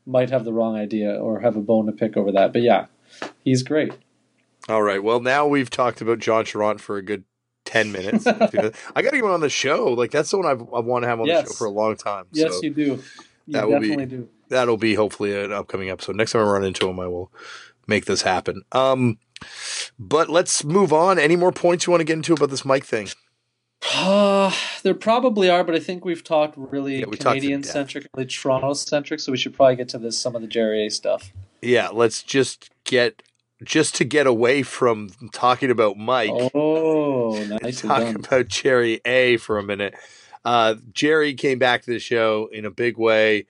might have the wrong idea or have a bone to pick over that, but yeah, he's great. All right. Well, now we've talked about John Charant for a good ten minutes. I got to get on the show. Like that's the one I've, I want to have on the show for a long time. Yes, so. you do. You that will be- definitely do. that'll be hopefully an upcoming episode. Next time I run into him, I will make this happen. Um, but let's move on. Any more points you want to get into about this mic thing? Uh, there probably are, but I think we've talked really Yeah, we talked to Canadian death. centric, really Toronto centric, so we should probably get to this some of the Jerry A stuff. Yeah, let's just get just to get away from talking about Mike. Oh, nicely talk about Jerry A for a minute. Uh, Jerry came back to the show in a big way.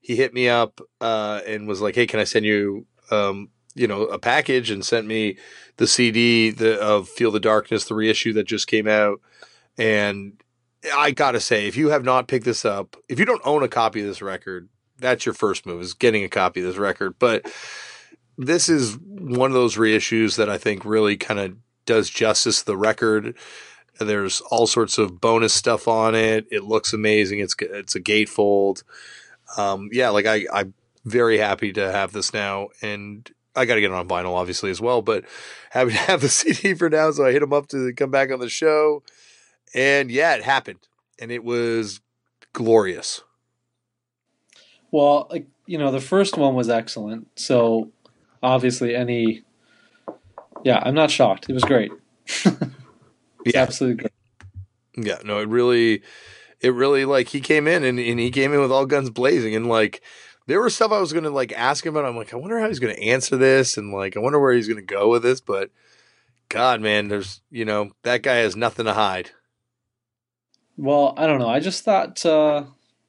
He hit me up uh, and was like, "Hey, can I send you, um, you know, a package?" And sent me the CD the, of "Feel the Darkness," the reissue that just came out. And I gotta say, if you have not picked this up, if you don't own a copy of this record, that's your first move is getting a copy of this record. But this is one of those reissues that I think really kind of does justice to the record. There's all sorts of bonus stuff on it. It looks amazing. It's it's a gatefold. Um, yeah, like I I'm very happy to have this now, and I got to get it on vinyl obviously as well. But happy to have the CD for now, so I hit him up to come back on the show, and yeah, it happened, and it was glorious. Well, like you know, the first one was excellent. So obviously, any yeah, I'm not shocked. It was great. yeah, absolutely great. Yeah, no, it really, it really like he came in and, and he came in with all guns blazing and like there was stuff I was gonna like ask him about. I'm like, I wonder how he's gonna answer this and like I wonder where he's gonna go with this, but God, man, there's you know that guy has nothing to hide. Well, I don't know. I just thought, uh,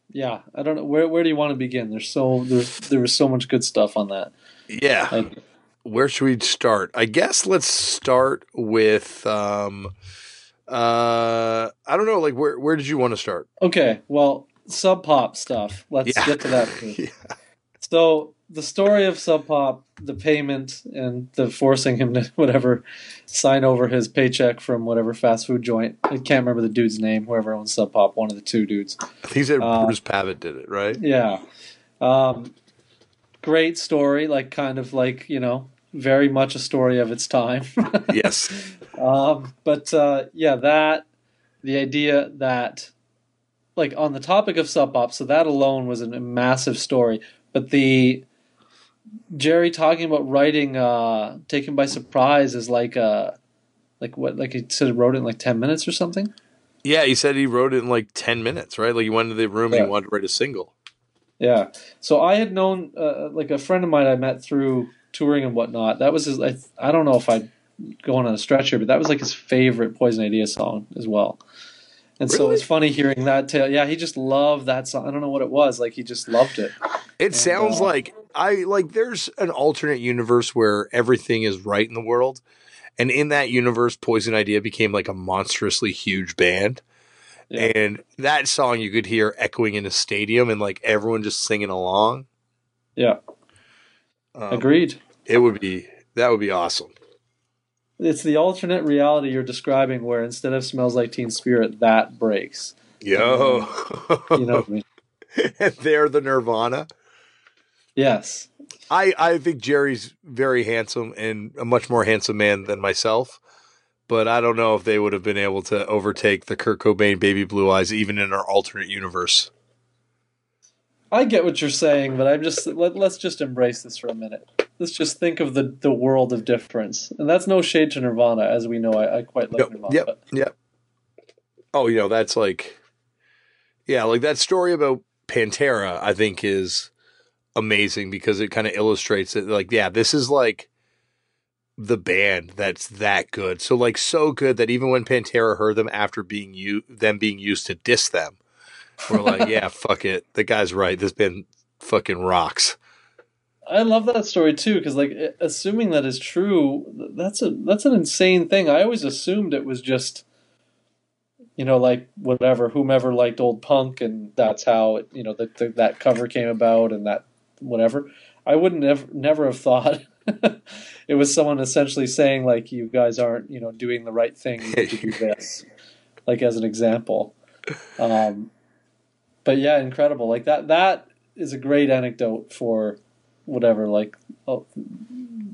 yeah, I don't know where where do you want to begin? There's so there's there was so much good stuff on that. Yeah. Like, where should we start? I guess let's start with um uh I don't know, like where where did you want to start? Okay, well, Sub Pop stuff. Let's yeah. get to that. yeah. So the story of Sub Pop, the payment and the forcing him to whatever sign over his paycheck from whatever fast food joint. I can't remember the dude's name, whoever owns Sub Pop, one of the two dudes. He said um, Bruce Pavitt did it, right? Yeah. Um, great story, like kind of like you know, very much a story of its time. yes. Um, but uh, yeah, that the idea that like on the topic of sub pop, so that alone was a massive story. But the Jerry talking about writing uh taken by surprise is like uh like what like he said wrote it in like ten minutes or something. Yeah, he said he wrote it in like ten minutes, right? Like he went into the room yeah. and he wanted to write a single. Yeah. So I had known, uh, like a friend of mine I met through touring and whatnot. That was his. I, I don't know if I'd go on a stretcher, but that was like his favorite Poison Idea song as well. And really? so it's funny hearing that tale. Yeah, he just loved that song. I don't know what it was. Like he just loved it. It and, sounds uh, like I like there's an alternate universe where everything is right in the world. And in that universe, Poison Idea became like a monstrously huge band. Yeah. And that song you could hear echoing in a stadium and like everyone just singing along. Yeah. Um, Agreed. It would be that would be awesome. It's the alternate reality you're describing where instead of smells like teen spirit, that breaks. Yo. you know I mean? and they're the Nirvana. Yes. I, I think Jerry's very handsome and a much more handsome man than myself but I don't know if they would have been able to overtake the Kurt Cobain Baby Blue Eyes even in our alternate universe. I get what you're saying, but I'm just let, us just embrace this for a minute. Let's just think of the, the world of difference, and that's no shade to Nirvana, as we know. I, I quite like yep, Nirvana. Yep, but. yep. Oh, you know that's like, yeah, like that story about Pantera. I think is amazing because it kind of illustrates it. Like, yeah, this is like the band that's that good. So like so good that even when Pantera heard them after being you them being used to diss them, we're like, yeah, fuck it. The guy's right. This band fucking rocks. I love that story too because like assuming that is true, that's a that's an insane thing. I always assumed it was just you know like whatever whomever liked old punk and that's how it, you know the, the, that cover came about and that whatever. I wouldn't never never have thought it was someone essentially saying like you guys aren't you know doing the right thing to do this like as an example. Um, but yeah incredible. Like that that is a great anecdote for whatever like oh,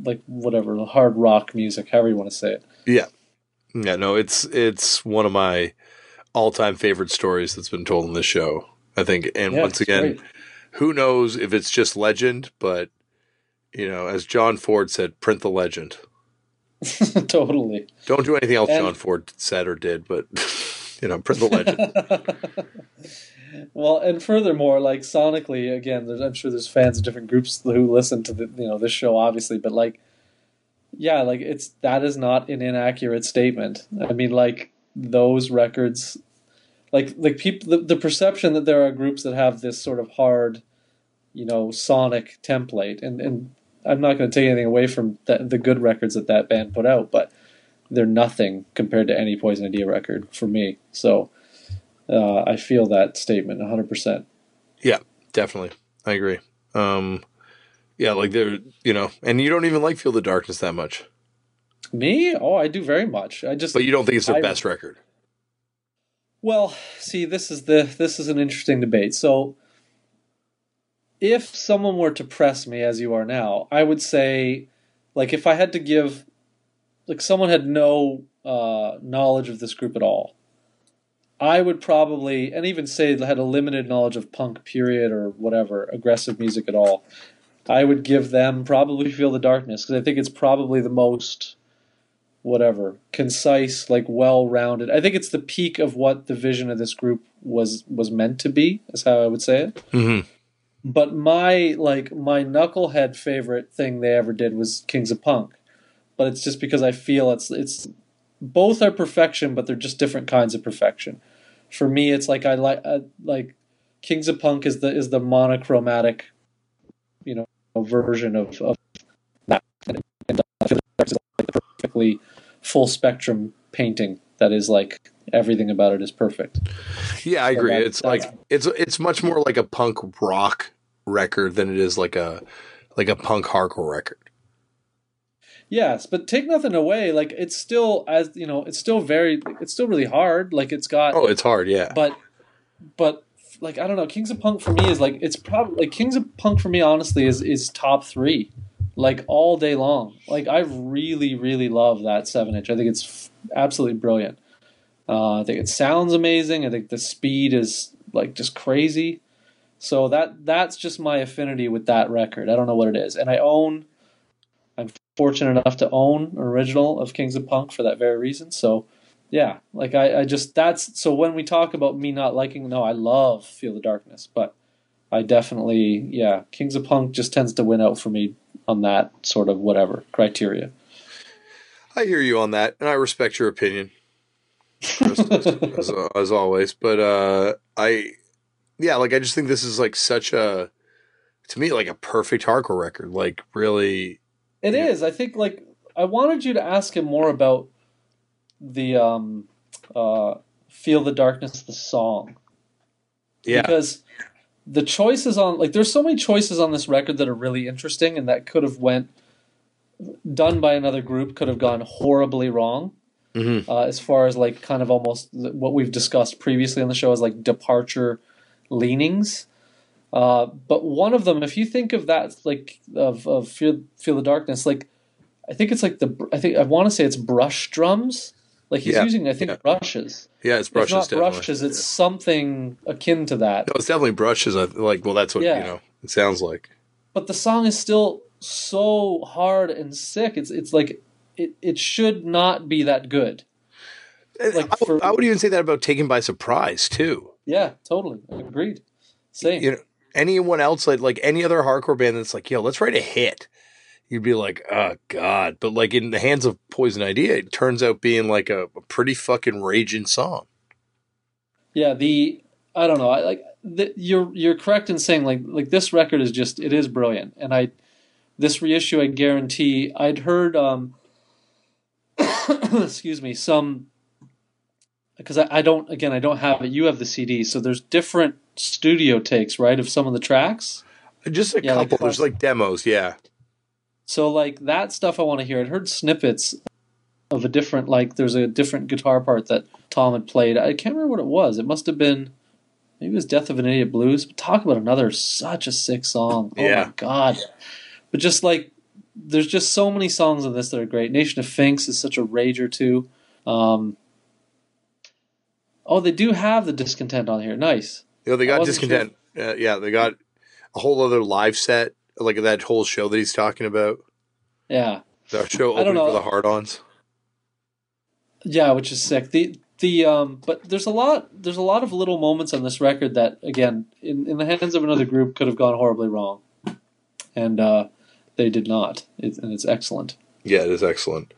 like whatever hard rock music however you want to say it. Yeah. Yeah no it's it's one of my all-time favorite stories that's been told in this show i think. And yeah, once again great. who knows if it's just legend but you know, as John Ford said, print the legend. totally. Don't do anything else and, John Ford said or did, but you know, print the legend. well, and furthermore, like sonically, again, I'm sure there's fans of different groups who listen to the you know this show, obviously, but like, yeah, like it's that is not an inaccurate statement. I mean, like those records, like like people, the, the perception that there are groups that have this sort of hard, you know, sonic template, and and I'm not going to take anything away from the, the good records that that band put out, but they're nothing compared to any Poison Idea record for me. So uh, I feel that statement 100%. Yeah, definitely. I agree. Um, yeah, like they're, you know, and you don't even like Feel the Darkness that much. Me? Oh, I do very much. I just But you don't think it's their I- best record? Well, see, this is the this is an interesting debate. So, if someone were to press me as you are now, I would say, like, if I had to give, like, someone had no uh, knowledge of this group at all, I would probably, and even say had a limited knowledge of punk, period, or whatever, aggressive music at all. I would give them probably Feel the Darkness because I think it's probably the most whatever concise like well rounded i think it's the peak of what the vision of this group was was meant to be is how i would say it Mm-hmm. But my like my knucklehead favorite thing they ever did was kings of punk. But it's just because i feel it's it's both are perfection but they're just different kinds of perfection. For me it's like i like uh, like kings of punk is the is the monochromatic you know version of, of that. And, and I feel like it's like the perfectly full spectrum painting that is like everything about it is perfect. Yeah, I agree. that- it's like it's it's much more like a punk rock record than it is like a like a punk hardcore record. yes but take nothing away like it's still as you know it's still very it's still really hard like it's got Oh, it's hard, yeah. but but like I don't know, Kings of Punk for me is like it's probably like Kings of Punk for me honestly is is top three, like all day long. Like I really really love that seven inch. I think it's f- absolutely brilliant. Uh, I think it sounds amazing. I think the speed is like just crazy. So that that's just my affinity with that record. I don't know what it is, and I own. I'm fortunate enough to own original of Kings of Punk for that very reason. So yeah like I, I just that's so when we talk about me not liking no i love feel the darkness but i definitely yeah kings of punk just tends to win out for me on that sort of whatever criteria I hear you on that, and I respect your opinion, as, as, as always. But uh, I, yeah, like I just think this is like such a, to me, like a perfect hardcore record. Like really, It is. I think like i wanted you to ask him more about the um uh feel the darkness the song yeah, because the choices on like there's so many choices on this record that are really interesting and that could have went done by another group could have gone horribly wrong hmm uh, as far as like kind of almost what we've discussed previously on the show is like departure leanings uh, but one of them if you think of that like of, of feel, feel the darkness like i think it's like the i think i want to say it's brush drums like he's Yeah, using i think yeah. brushes yeah. It's brushes. if not definitely. brushes it's something akin to that No, it's definitely brushes. Like. Well, that's what Yeah. you know. It sounds like. but the song is still so hard and sick. It's it's like it, it should not be that good. Like I, for- I would even say that about Taken by Surprise too. Yeah, totally agreed. Same. You know, anyone else like like any other hardcore band that's like, yo, let's write a hit. You'd be like, oh god. But like in the hands of Poison Idea, it turns out being like a, a pretty fucking raging song. Yeah, the I don't know. I like the, you're you're correct in saying like like this record is just it is brilliant, and I this reissue I guarantee I'd heard um excuse me some because I, I don't again I don't have it. You have the CD, so there's different studio takes right of some of the tracks. Just a Yeah, like couple. There's like demos. Yeah. So like that stuff I want to hear. I'd heard snippets of a different like there's a different guitar part that Tom had played. I can't remember what it was. It must have been maybe it was Death of an Idiot Blues. But talk about another such a sick song. Oh Yeah. my god. But just like there's just so many songs on this that are great. Nation of Finks is such a rager too. Um, oh, they do have the discontent on here. Nice. You know, they got discontent. Uh, yeah, they got a whole other live set, like that whole show that he's talking about. Yeah. The show I don't opening for know. the hard-ons. Yeah, which is sick. The the um, but there's a lot there's a lot of little moments on this record that again in, in the hands of another group could have gone horribly wrong, and uh, they did not. It, and it's excellent. Yeah, it is excellent.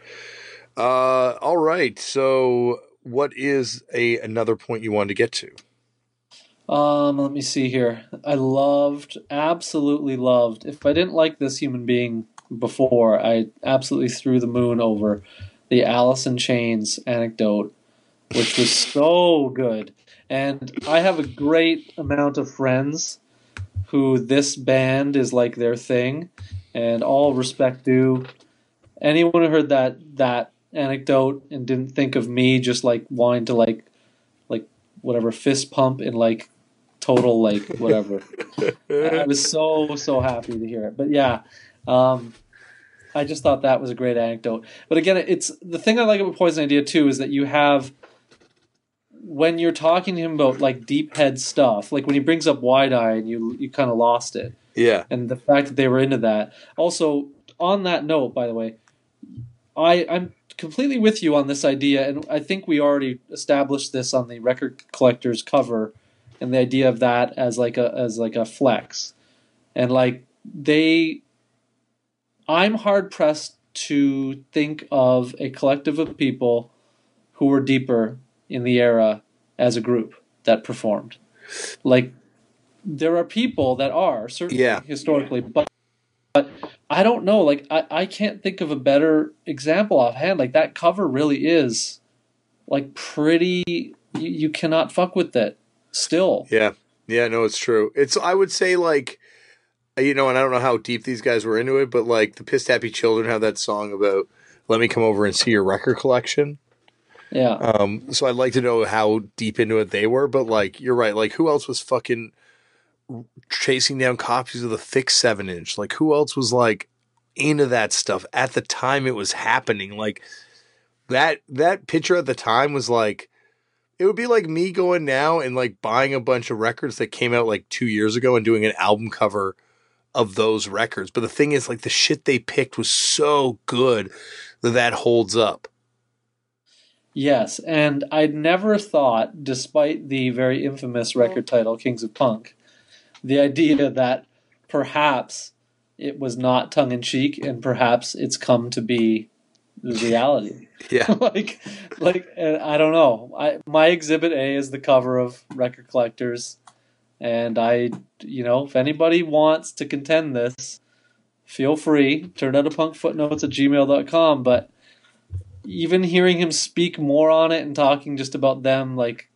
Uh, all right. So, what is a another point you wanted to get to? Um, let me see here. I loved, absolutely loved. If I didn't like this human being before, I absolutely threw the moon over the Alice in Chains anecdote, which was so good. And I have a great amount of friends who this band is like their thing, and all respect due. anyone who heard that that anecdote and didn't think of me just like wanting to like like whatever fist pump and like total like whatever. I was so so happy to hear it. But yeah, um, I just thought that was a great anecdote. But again, it's the thing I like about Poison Idea too is that you have when you're talking to him about like deep head stuff, like when he brings up wide eye and you you kind of lost it, Yeah. and the fact that they were into that. Also, on that note, by the way, I I'm completely with you on this idea, and I think we already established this on the record collector's cover, and the idea of that as like a as like a flex, and like they, I'm hard pressed to think of a collective of people who were deeper in the era as a group that performed, like. There are people that are certainly Yeah. historically, but but I don't know. Like I, I can't think of a better example offhand. Like that cover really is like pretty. You, you cannot fuck with that. Still, Yeah. Yeah, no, it's true. It's I would say like you know, and I don't know how deep these guys were into it, but like the Pissed Happy Children have that song about let me come over and see your record collection. yeah, Um, so I'd like to know how deep into it they were, but like you're right, like who else was fucking chasing down copies of the thick seven inch? Like who else was like into that stuff at the time it was happening? Like that that picture at the time was like it would be like me going now and like buying a bunch of records that came out like two years ago and doing an album cover of those records. But the thing is, like the shit they picked was so good that that holds up. yes. And I'd never thought, despite the very infamous record title "Kings of Punk," the idea that perhaps it was not tongue in cheek, and perhaps it's come to be reality. Yeah. like like I don't know. I my exhibit A is the cover of Record Collectors and I you know, if anybody wants to contend this, feel free. Turn out a punk footnotes at gmail.com. But even hearing him speak more on it and talking just about them like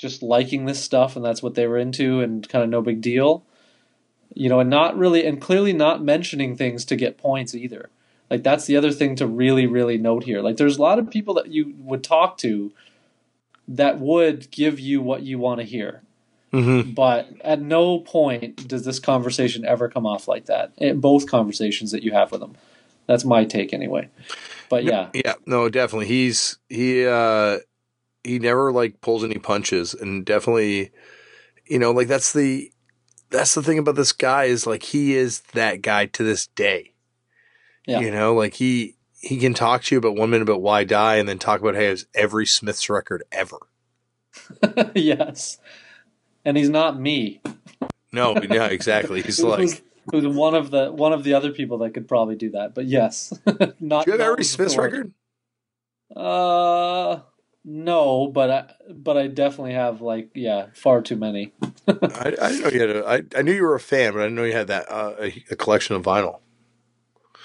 just liking this stuff and that's what they were into and kind of no big deal. You know, and not really and clearly not mentioning things to get points either. Like that's the other thing to really, really note here. Like there's a lot of people that you would talk to that would give you what you want to hear. Mm-hmm. But at no point does this conversation ever come off like that. In both conversations that you have with them. That's my take anyway. But yeah. Yeah, no, definitely. He's he uh he never like pulls any punches and definitely you know, like that's the that's the thing about this guy is like he is that guy to this day. Yeah. You know, like he he can talk to you about one minute about why die and then talk about hey, it's every Smiths record ever. yes. And he's not me. No, yeah, exactly. He's like one of the one of the other people that could probably do that. But yes. not Do you have every Smiths record? Uh no, but I but I definitely have like yeah, far too many. I, I know you had a, I, I knew you were a fan, but I didn't know you had that uh, a, a collection of vinyl.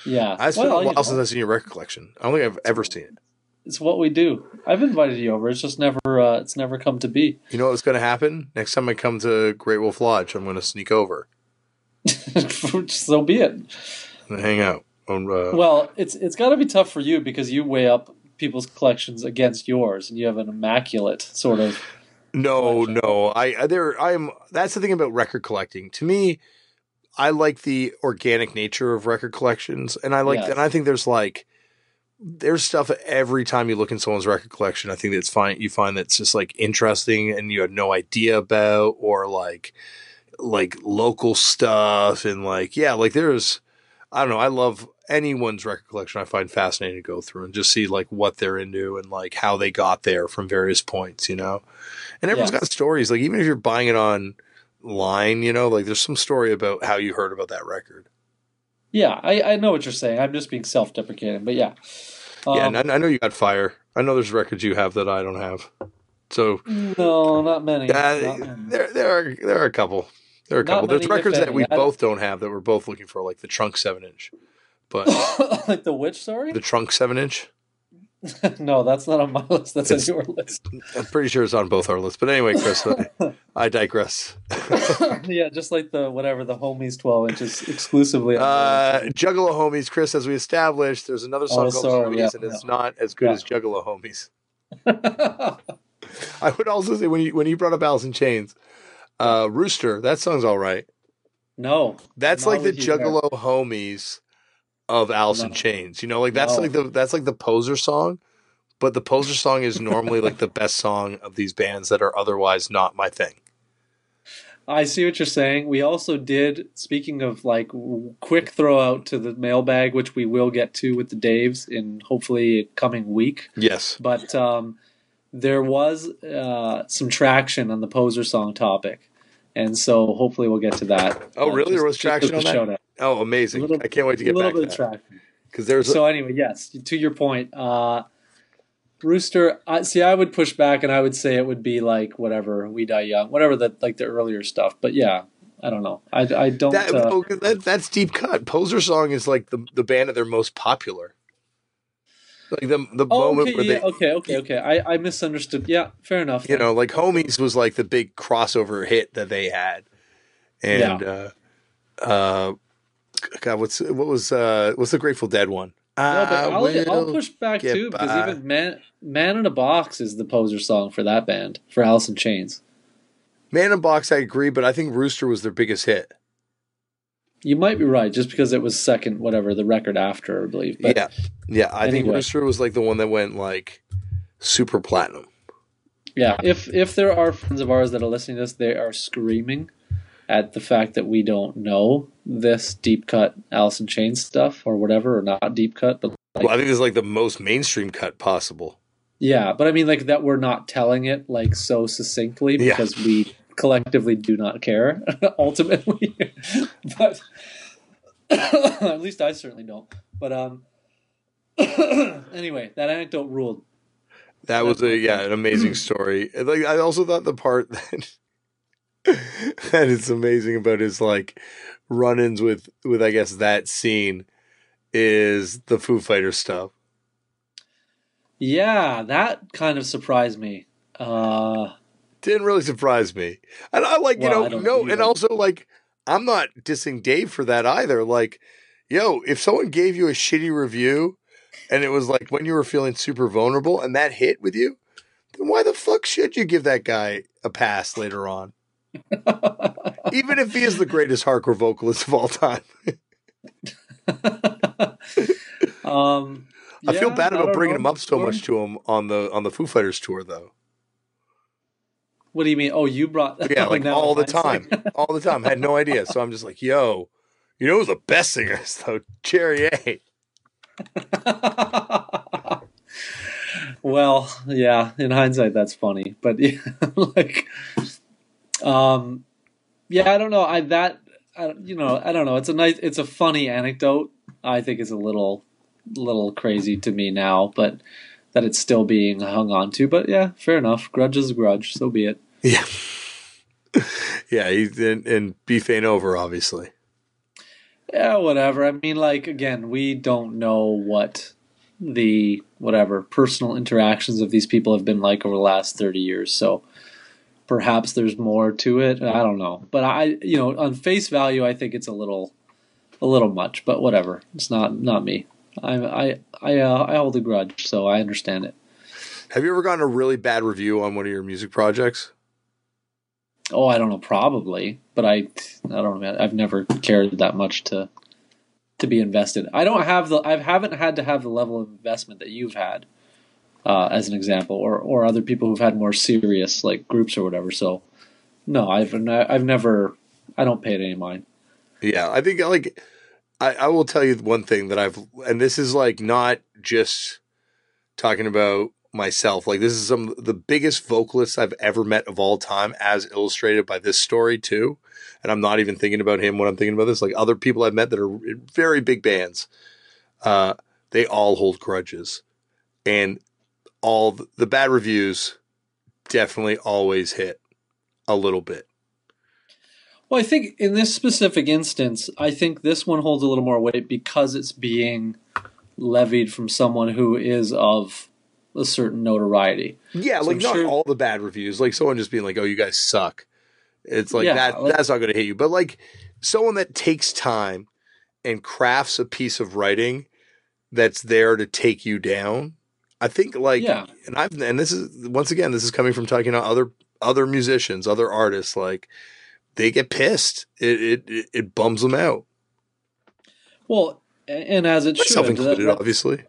Yeah. It's been Well, a while since I've seen your record collection. I don't think I've ever seen it. it's what we do. I've invited you over. It's just never uh, it's never come to be. You know what's going to happen next time I come to Great Wolf Lodge? I'm going to sneak over so be it. and hang out. On, uh, Well, it's it's got to be tough for you because you weigh up people's collections against yours, and you have an immaculate sort of. no, collection. no, I I- there I'm. That's the thing about record collecting. To me, I like the organic nature of record collections, and I like Yes. and I think there's like there's stuff every time you look in someone's record collection. I think that's fine. You find that's just like interesting, and you had no idea about, or like like local stuff, and like yeah, like there's I don't know. I love anyone's record collection. I find fascinating to go through and just see like what they're into and like how they got there from various points, you know. And everyone's Yes. got stories. Like even if you're buying it online, you know, like there's some story about how you heard about that record. Yeah, I, I know what you're saying. I'm just being self-deprecating, but yeah. yeah, Um, and I, I know you got fire. I know there's records you have that I don't have. So no, not many. uh, Not many. there there are there are a couple. There are a couple. There's records that we both don't have that we're both looking for, like the trunk seven inch. But like the witch, sorry. the trunk seven inch. no, that's not on my list. That's It's- on your list. I'm pretty sure it's on both our lists. But anyway, Chris, I, I digress. yeah, just like the whatever the homies twelve inches exclusively. on Uh, Juggalo Homies, Chris, as we established, there's another song Oh, called sorry, Homies, yeah, and it's not as good Yeah. as Juggalo Homies. I would also say when you when you brought up Alice in Chains, uh, Rooster, that song's all right. no, That's like the you there. Juggalo Homies of Alice in No. Chains. You know, like that's No. like the that's like the poser song, but the poser song is normally like the best song of these bands that are otherwise not my thing. I see what you're saying. We also did, speaking of like quick throw out to the mailbag, which we will get to with the Daves in hopefully coming week. Yes. But um, there was uh, some traction on the poser song topic, and so hopefully we'll get to that. Oh, Uh, really? There was traction on that? Oh, amazing! Little- I can't wait to get A little back to bit of that traction. because there's So anyway, yes, to your point, uh, Rooster. I, see, I would push back, and I would say it would be like whatever we die young, whatever the like the earlier stuff. But yeah, I don't know. I, I don't. that, uh, oh, that that's deep cut. Poser song is like the the band of their most popular. Like the the oh, moment okay, where yeah, they, okay, okay, okay. I, I misunderstood. Yeah, fair enough. you know, like Homies was like the big crossover hit that they had, and uh, uh, God, what's what was uh, what's the Grateful Dead one? No, but I'll, I'll push back too because even Man Man in a Box is the poser song for that band for Alice in Chains. Man in a Box, I agree, but I think Rooster was their biggest hit. You might be right, just because it was second, whatever the record after, I believe. But yeah, yeah, I think Anyway. Rooster was like the one that went like super platinum. Yeah, if if there are friends of ours that are listening to this, they are screaming at the fact that we don't know this deep cut Alice in Chains stuff or whatever, or not deep cut, but like, well, I think it's like the most mainstream cut possible. yeah, but I mean like that we're not telling it like so succinctly Yeah. because we collectively do not care ultimately. but at least I certainly don't. But um anyway, that anecdote ruled. That was a yeah, an amazing story. Like I also thought the part that that is amazing about his like run-ins with with I guess that scene is the Foo Fighters stuff. Yeah, that kind of surprised me. Uh Didn't really surprise me. And I like, you know, no, either. and also like I'm not dissing Dave for that either. Like, yo, if someone gave you a shitty review and it was like when you were feeling super vulnerable and that hit with you, then why the fuck should you give that guy a pass later on? Even if he is the greatest hardcore vocalist of all time. um, I feel bad about bringing know. him up so much to him on the on the Foo Fighters tour though. What do you mean? Oh, you brought that. Yeah, like all the time. all the time. Had no idea. So I'm just like, yo, you know who's the best singers though? Jerry A. well, yeah. In hindsight, that's funny, but yeah, like, um, yeah. I don't know. I that I, you know I don't know. It's a nice. It's a funny anecdote. I think it's a little little crazy to me now, but that it's still being hung on to. But yeah, fair enough. Grudge is a grudge. So be it. Yeah. yeah, he's in, and beef ain't over, obviously. Yeah, whatever. I mean, like again, we don't know what the whatever personal interactions of these people have been like over the last 30 years. So perhaps there's more to it. I don't know. But I, you know, on face value, I think it's a little a little much, but whatever. It's not not me. I I I uh, I hold a grudge, so I understand it. Have you ever gotten a really bad review on one of your music projects? Oh, I don't know, probably, but I I don't know. I've never cared that much to to be invested. I don't have the I haven't had to have the level of investment that you've had, uh, as an example, or or other people who've had more serious like groups or whatever. So, no, I've I've never I don't pay it any mind. Yeah, I think like I, I will tell you one thing that I've, and this is like not just talking about myself. Like this is some of the biggest vocalists I've ever met of all time, as illustrated by this story too. And I'm not even thinking about him when I'm thinking about this. Like other people I've met that are very big bands, uh, they all hold grudges, and all the, the bad reviews definitely always hit a little bit. Well, I think in this specific instance, I think this one holds a little more weight because it's being levied from someone who is of a certain notoriety. Yeah, So like I'm not sure- all the bad reviews. Like someone just being like, "Oh, you guys suck." It's like Yeah, that. like- that's not going to hit you. But like someone that takes time and crafts a piece of writing that's there to take you down. I think like, Yeah. and I've and this is once again, this is coming from talking to other other musicians, other artists. Like they get pissed. It it it, bums them out. Well, and as it Myself should. included, that- obviously.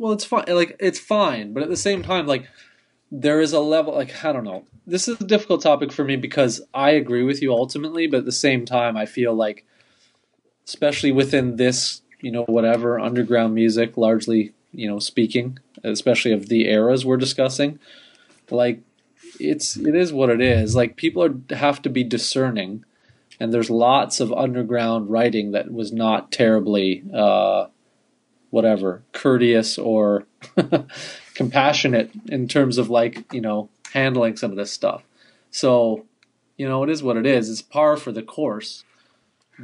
Well, it's fine. Like it's fine, but at the same time, like there is a level. Like I don't know. This is a difficult topic for me because I agree with you ultimately, but at the same time, I feel like, especially within this, you know, whatever underground music, largely, you know, speaking, especially of the eras we're discussing, like it's it is what it is. Like people are have to be discerning, and there's lots of underground writing that was not terribly. Uh, whatever courteous or compassionate in terms of like you know handling some of this stuff. So you know it is what it is. It's par for the course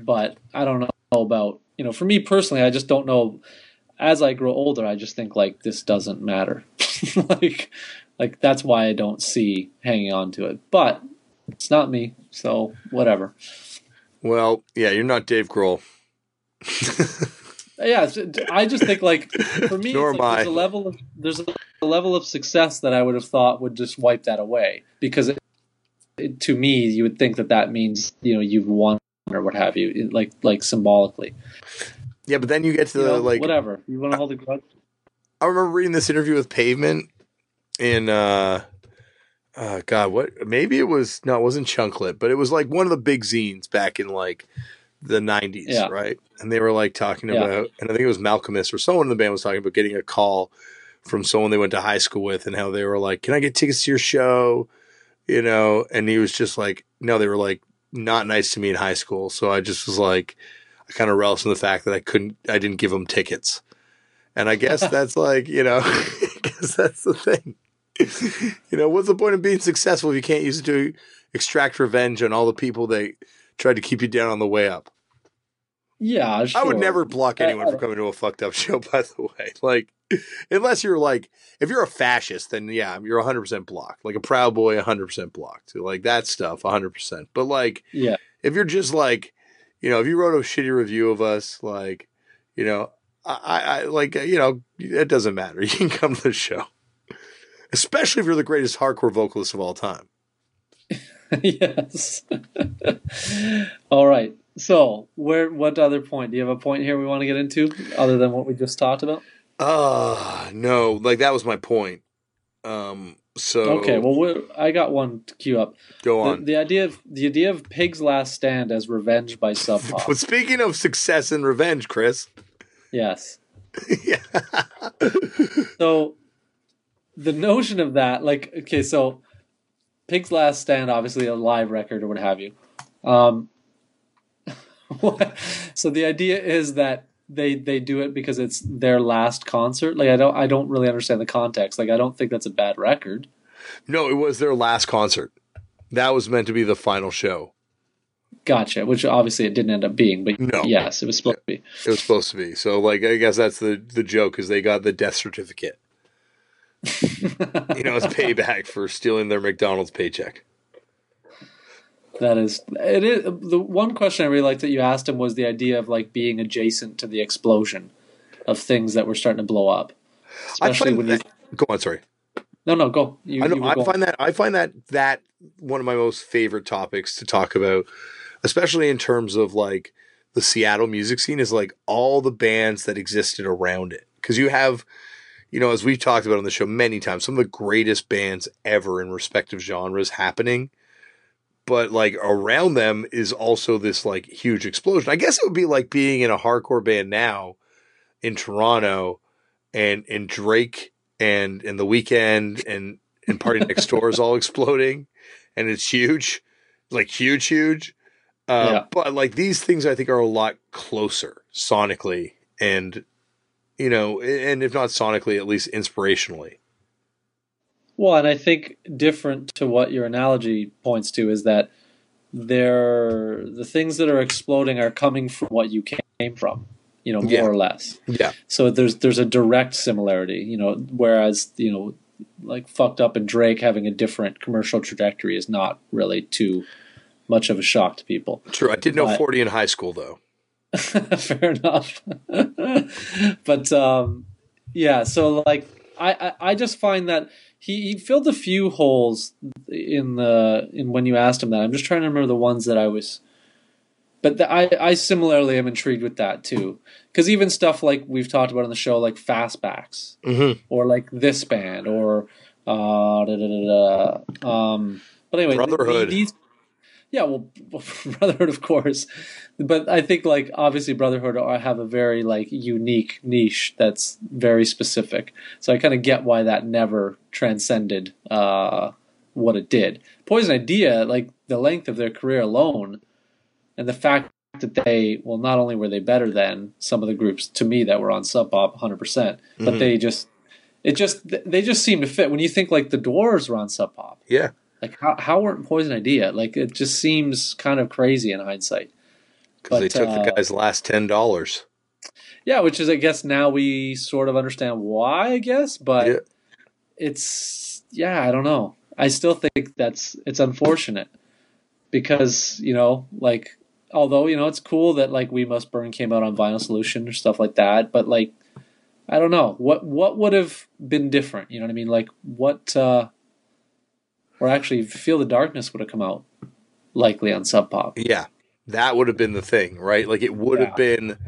but i don't know about you know for me personally i just don't know. As i grow older i just think like this doesn't matter. Like like that's why i don't see hanging on to it but it's not me so whatever. Well, yeah, you're not Dave Grohl. yeah i just think like for me like, there's a level of there's a level of success that i would have thought would just wipe that away because it, it, to me you would think that that means you know you've won or what have you like like symbolically. Yeah, but then you get to You the know, like whatever. You want to hold a grudge? I remember reading this interview with Pavement in uh uh god what maybe it was no it wasn't Chunklet but it was like one of the big zines back in like the 90s Yeah. right and they were like talking Yeah. about and I think it was Malcolmus or someone in the band was talking about getting a call from someone they went to high school with and how they were like can I get tickets to your show you know and he was just like no they were like not nice to me in high school so I just was like I kind of relished in the fact that I couldn't I didn't give them tickets and I guess that's like, you know, guess that's the thing. you know, what's the point of being successful if you can't use it to extract revenge on all the people that tried to keep you down on the way up? Yeah sure. I would never block uh, anyone from uh, coming to a fucked up show, by the way. Like, unless you're like, if you're a fascist, then yeah, you're 100% blocked. Like a Proud Boy, 100% blocked. Like that stuff, 100%. But like, yeah if you're just like, you know, if you wrote a shitty review of us, like, you know, I, I I- like, uh, you know, it doesn't matter. You can come to the show, especially if you're the greatest hardcore vocalist of all time. yes all right so where what other point do you have a point here we want to get into other than what we just talked about Ah, no, like that was my point. Um, so Okay, well, we're, I got one to queue up. go on. the idea of the idea of Pig's Last Stand as revenge by Sub Pop. but speaking of success and revenge, Chris, yes. yeah, So the notion of that, like, okay, so Pig's Last Stand, obviously a live record or what have you. Um, so the idea is that they they do it because it's their last concert. Like, I don't I don't really understand the context. Like, I don't think that's a bad record. no, it was their last concert. That was meant to be the final show. Gotcha. Which obviously it didn't end up being, but No. yes, it was supposed to be. It was supposed to be. So, like, I guess that's the the joke is they got the death certificate. You know, it's payback for stealing their McDonald's paycheck. That is, it is the one question I really liked that you asked him was the idea of like being adjacent to the explosion of things that were starting to blow up. I Especially when you, go on, sorry. no, no, go. You, I know. I find that I find that that one of my most favorite topics to talk about, especially in terms of like the Seattle music scene, is like all the bands that existed around it. Because you have, you know, as we've talked about on the show many times, some of the greatest bands ever in respective genres happening. But like around them is also this like huge explosion. I guess it would be like being in a hardcore band now in Toronto and and Drake and and the Weeknd and and party next door is all exploding and it's huge like huge huge uh, Yeah. but like these things i think are a lot closer sonically and you know and if not sonically at least inspirationally Well, and I think different to what your analogy points to is that they're the things that are exploding are coming from what you came from. you know, more Yeah. or less. Yeah. So there's there's a direct similarity, you know, whereas you know, like fucked up and Drake having a different commercial trajectory is not really too much of a shock to people. True. I did know But- 40 in high school, though. Fair enough. but um, yeah, so like I, I, I just find that he, he filled a few holes in the in when you asked him that. I'm just trying to remember the ones that I was. But the, I I similarly am intrigued with that too, because even stuff like we've talked about on the show, like fastbacks Mm-hmm. or like this band or uh, da, da, da, um but anyway th- Brotherhood. these yeah well brotherhood of course but i think like obviously brotherhood are, have a very like unique niche that's very specific so i kind of get why that never transcended uh what it did poison idea like the length of their career alone and the fact that they well not only were they better than some of the groups to me that were on sub pop 100% but Mhm. they just it just they just seem to fit when you think like the dwarves were on sub pop Yeah. Like how, how weren't poison idea like it just seems kind of crazy in hindsight. Because they took uh, the guy's last $10. yeah which is i guess now we sort of understand why i guess but Yeah. it's yeah i don't know. I still think that's it's unfortunate because you know like although you know it's cool that like we must burn came out on vinyl solution or stuff like that but like i don't know. What what would have been different? You know what i mean? Like what uh or actually feel the darkness would have come out likely on sub pop Yeah. That would have been the thing, right? Like it would have been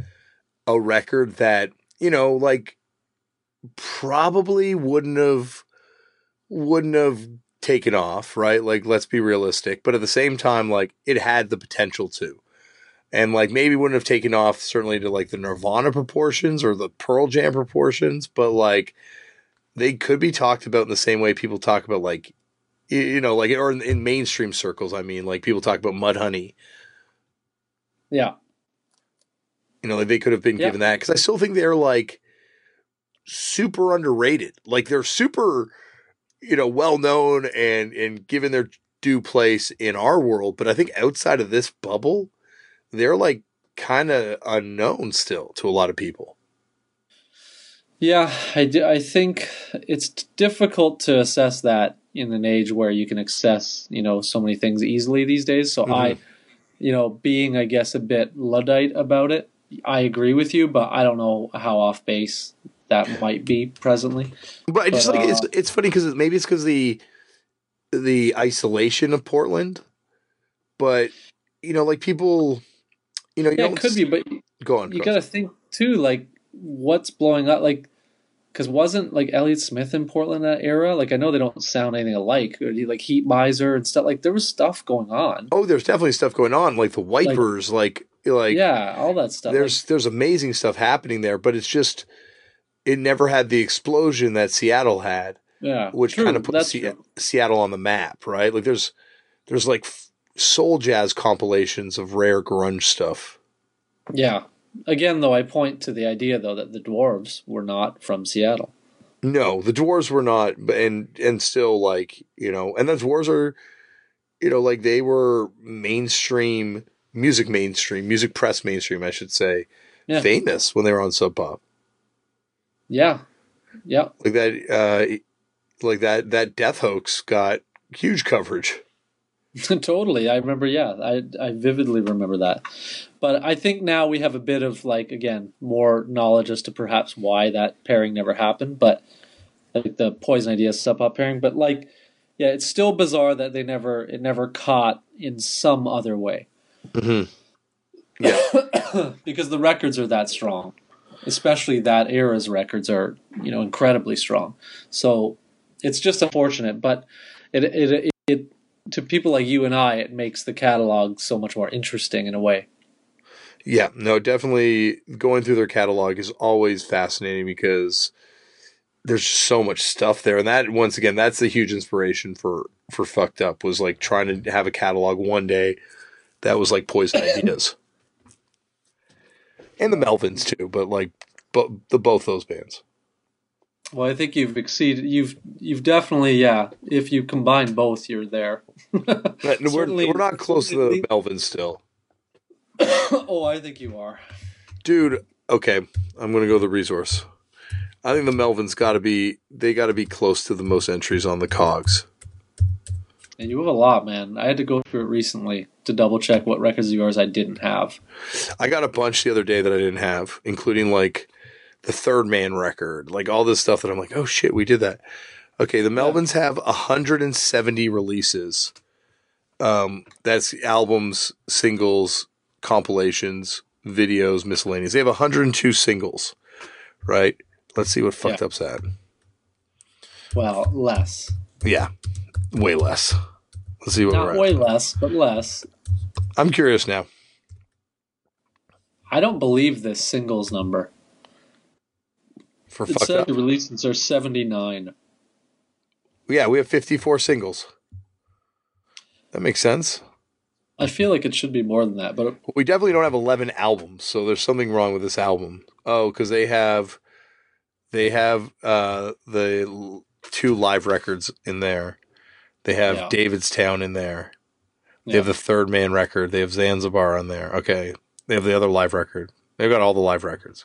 a record that, you know, like probably wouldn't have wouldn't have taken off, right? Like let's be realistic, but at the same time like it had the potential to. And like maybe wouldn't have taken off certainly to like the Nirvana proportions or the Pearl Jam proportions, but like they could be talked about in the same way people talk about like you- know, like or in, in mainstream circles, I mean, like people talk about Mudhoney. yeah You know, like they could have been Yeah. given that because I still think they're like super underrated. Like they're super, you know, well known and and given their due place in our world. But I think outside of this bubble, they're like kind of unknown still to a lot of people. Yeah, I, do, I think it's difficult to assess that in an age where you can access, you know, so many things easily these days. So I, you know, being I guess a bit luddite about it, I agree with you, but I don't know how off base that might be presently. But I just But, like it's uh, it's funny because maybe it's because the the isolation of Portland, but you know, like people, you know, you Yeah, it could be, but go on. you go got to think too, like what's blowing up, like. Because wasn't like Elliott Smith in Portland that era? Like I know they don't sound anything alike, or like Heatmiser and stuff. Like there was stuff going on. Oh, there's definitely stuff going on, like the wipers, like like, yeah, all that stuff. Like, there's there's amazing stuff happening there, but it's just it never had the explosion that Seattle had, yeah, which kind of put Se- Seattle on the map, right? Like there's there's like f- soul jazz compilations of rare grunge stuff. Yeah. Again, though, I point to the idea though that the dwarves were not from Seattle. No, the dwarves were not, and and still like you know, and the dwarves are, you know, like they were mainstream music, mainstream music press, mainstream, I should say, Yeah. famous when they were on Sub Pop. Yeah, yeah, like that uh like that that death hoax got huge coverage totally. I remember. Yeah, I I vividly remember that. But I think now we have a bit of like again more knowledge as to perhaps why that pairing never happened. But like the poison idea sub pop pairing. But like, yeah, it's still bizarre that they never it never caught in some other way. mm-hmm. yeah because the records are that strong, especially that era's records are you know incredibly strong. So it's just unfortunate, but it it it, it to people like you and I, it makes the catalog so much more interesting in a way. yeah no definitely going through their catalog is always fascinating because there's just so much stuff there. And that once again that's the huge inspiration for for fucked up was like trying to have a catalog one day that was like poison ideas. And the melvins too but like but the both those bands Well, I think you've exceeded. You've you've definitely yeah. If you combine both, you're there. But we're, we're not close to the Melvin still oh, I think you are. dude okay, I'm going to go the resource. I think the Melvins got to be they got to be close to the most entries on Discogs. And you have a lot, man. I had to go through it recently to double check what records of yours I didn't have. I got a bunch the other day that I didn't have, including like the Third Man record, like all this stuff that I'm like, oh shit, we did that. Okay, the Melvins have 170 releases. Um, that's albums, singles, compilations, videos, miscellaneous. They have 102 singles, right? Let's see what fucked Yeah. up's at. Well, less. Yeah, way less. Let's see what Not we're at. way less, but less. I'm curious now. I don't believe this singles number. For It fucked up. the releases are 79. Yeah, we have 54 singles. That makes sense. I feel like it should be more than that, but We definitely don't have 11 albums, so there's something wrong with this album. Oh, because they have they have uh, the two live records in there. They have Yeah. David's Town in there. They Yeah. have the Third Man record. They have Zanzibar on there. Okay, they have the other live record. They've got all the live records.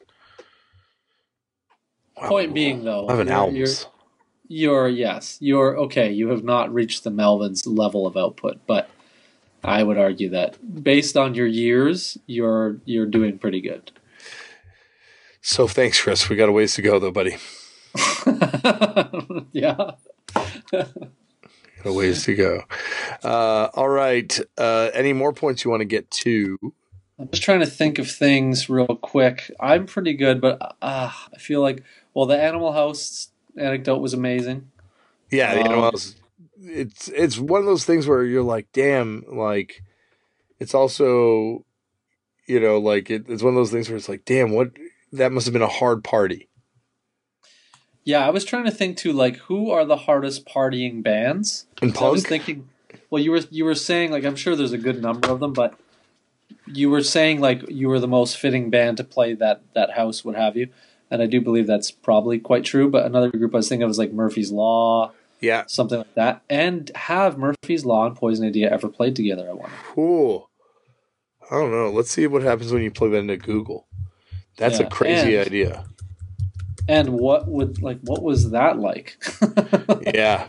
Point being though, 11 you're- albums. You're, you're yes, you're okay. You have not reached the Melvins level of output, but I would argue that based on your years, you're you're doing pretty good. So thanks, Chris. We got a ways to go, though, buddy. yeah. A ways to go. Uh, all right. Uh, any more points you want to get to? I'm just trying to think of things real quick. I'm pretty good, but uh, I feel like well, the Animal House anecdote was amazing. Yeah, the Um, Animal House. It's it's one of those things where you're like, damn, like it's also, you know, like it, it's one of those things where it's like, damn, what that must have been a hard party. Yeah, I was trying to think too, like who are the hardest partying bands? And I was thinking, well, you were you were saying like I'm sure there's a good number of them, but you were saying like you were the most fitting band to play that that house, what have you, and I do believe that's probably quite true. But another group I was thinking of was like Murphy's Law, yeah, something like that. And have Murphy's Law and Poison Idea ever played together? I wonder. cool. I don't know. Let's see what happens when you plug that into Google. That's a crazy and- idea. And what would like what was that like? yeah.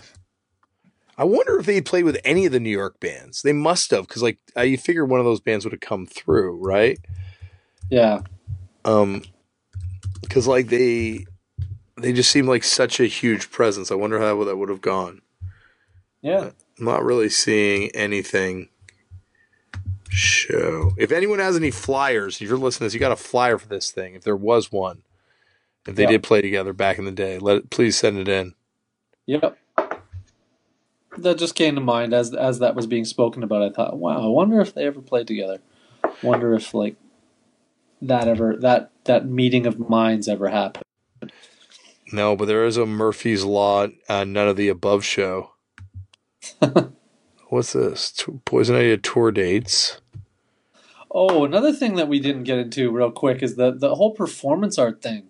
I wonder if they played with any of the New York bands. They must have, because like I, you figure one of those bands would have come through, right? yeah, Um, because like they they just seem like such a huge presence. I wonder how that would have gone. yeah. I'm not really seeing anything show. If anyone has any flyers, if you're listening to this, you got a flyer for this thing. If there was one, if they Yeah. did play together back in the day, let it, please send it in. Yep. That just came to mind as as that was being spoken about. I thought, wow, I wonder if they ever played together. Wonder if like that ever that that meeting of minds ever happened. No, but there is a Murphy's Law, uh, none of the above show. What's this? T- Poison Idea tour dates. Oh, another thing that we didn't get into real quick is the the whole performance art thing.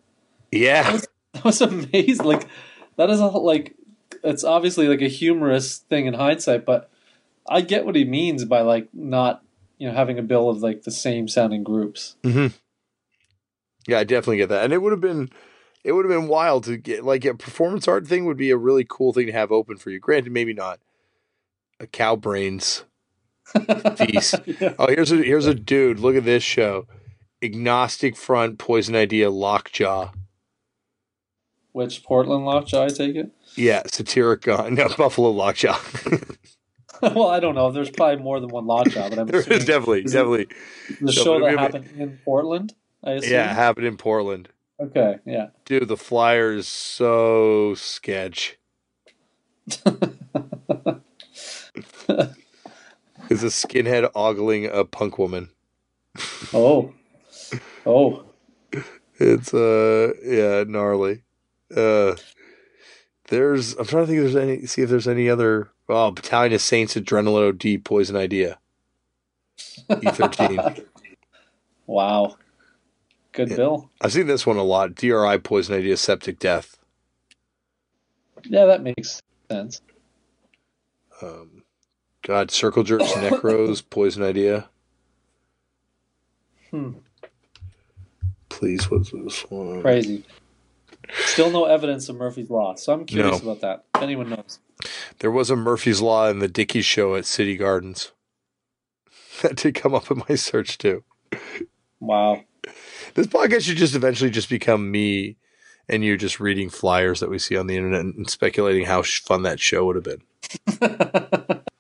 Yeah, That was amazing. Like that is a like it's obviously like a humorous thing in hindsight, but I get what he means by like not you know having a bill of like the same sounding groups. hmm Yeah, I definitely get that. And it would have been it would have been wild to get like a performance art thing would be a really cool thing to have open for you. Granted, maybe not a cow brains feast. Yeah. Oh, here's a here's a dude. Look at this show. Agnostic front, poison idea, lockjaw. Which Portland Lockjaw, I take it? Yeah, satiric gun. No, Buffalo lockjaw. well, I don't know. There's probably more than one Lockjaw, but I'm there is assuming definitely, Is it- definitely. the show that happened in Portland. Yeah, happened in Portland. Okay. Yeah. Dude, the flyer is so sketch. Is a skinhead ogling a punk woman. Oh. Oh. It's uh yeah, gnarly. Uh there's I'm trying to think if there's any see if there's any other oh Battalion of Saints Adrenaline OD Poison Idea. E thirteen. Wow. Good Yeah. bill. I've seen this one a lot. DRI Poison Idea Septic Death. Yeah, that makes sense. Um God, Circle Jerks Necros Poison Idea. Hmm. Please, what's this one? Crazy. Still no evidence of Murphy's Law, so I'm curious No. about that. If anyone knows. There was a Murphy's Law in the Dickey show at City Gardens. That did come up in my search too. Wow. This podcast should just eventually just become me and you just reading flyers that we see on the internet and speculating how fun that show would have been.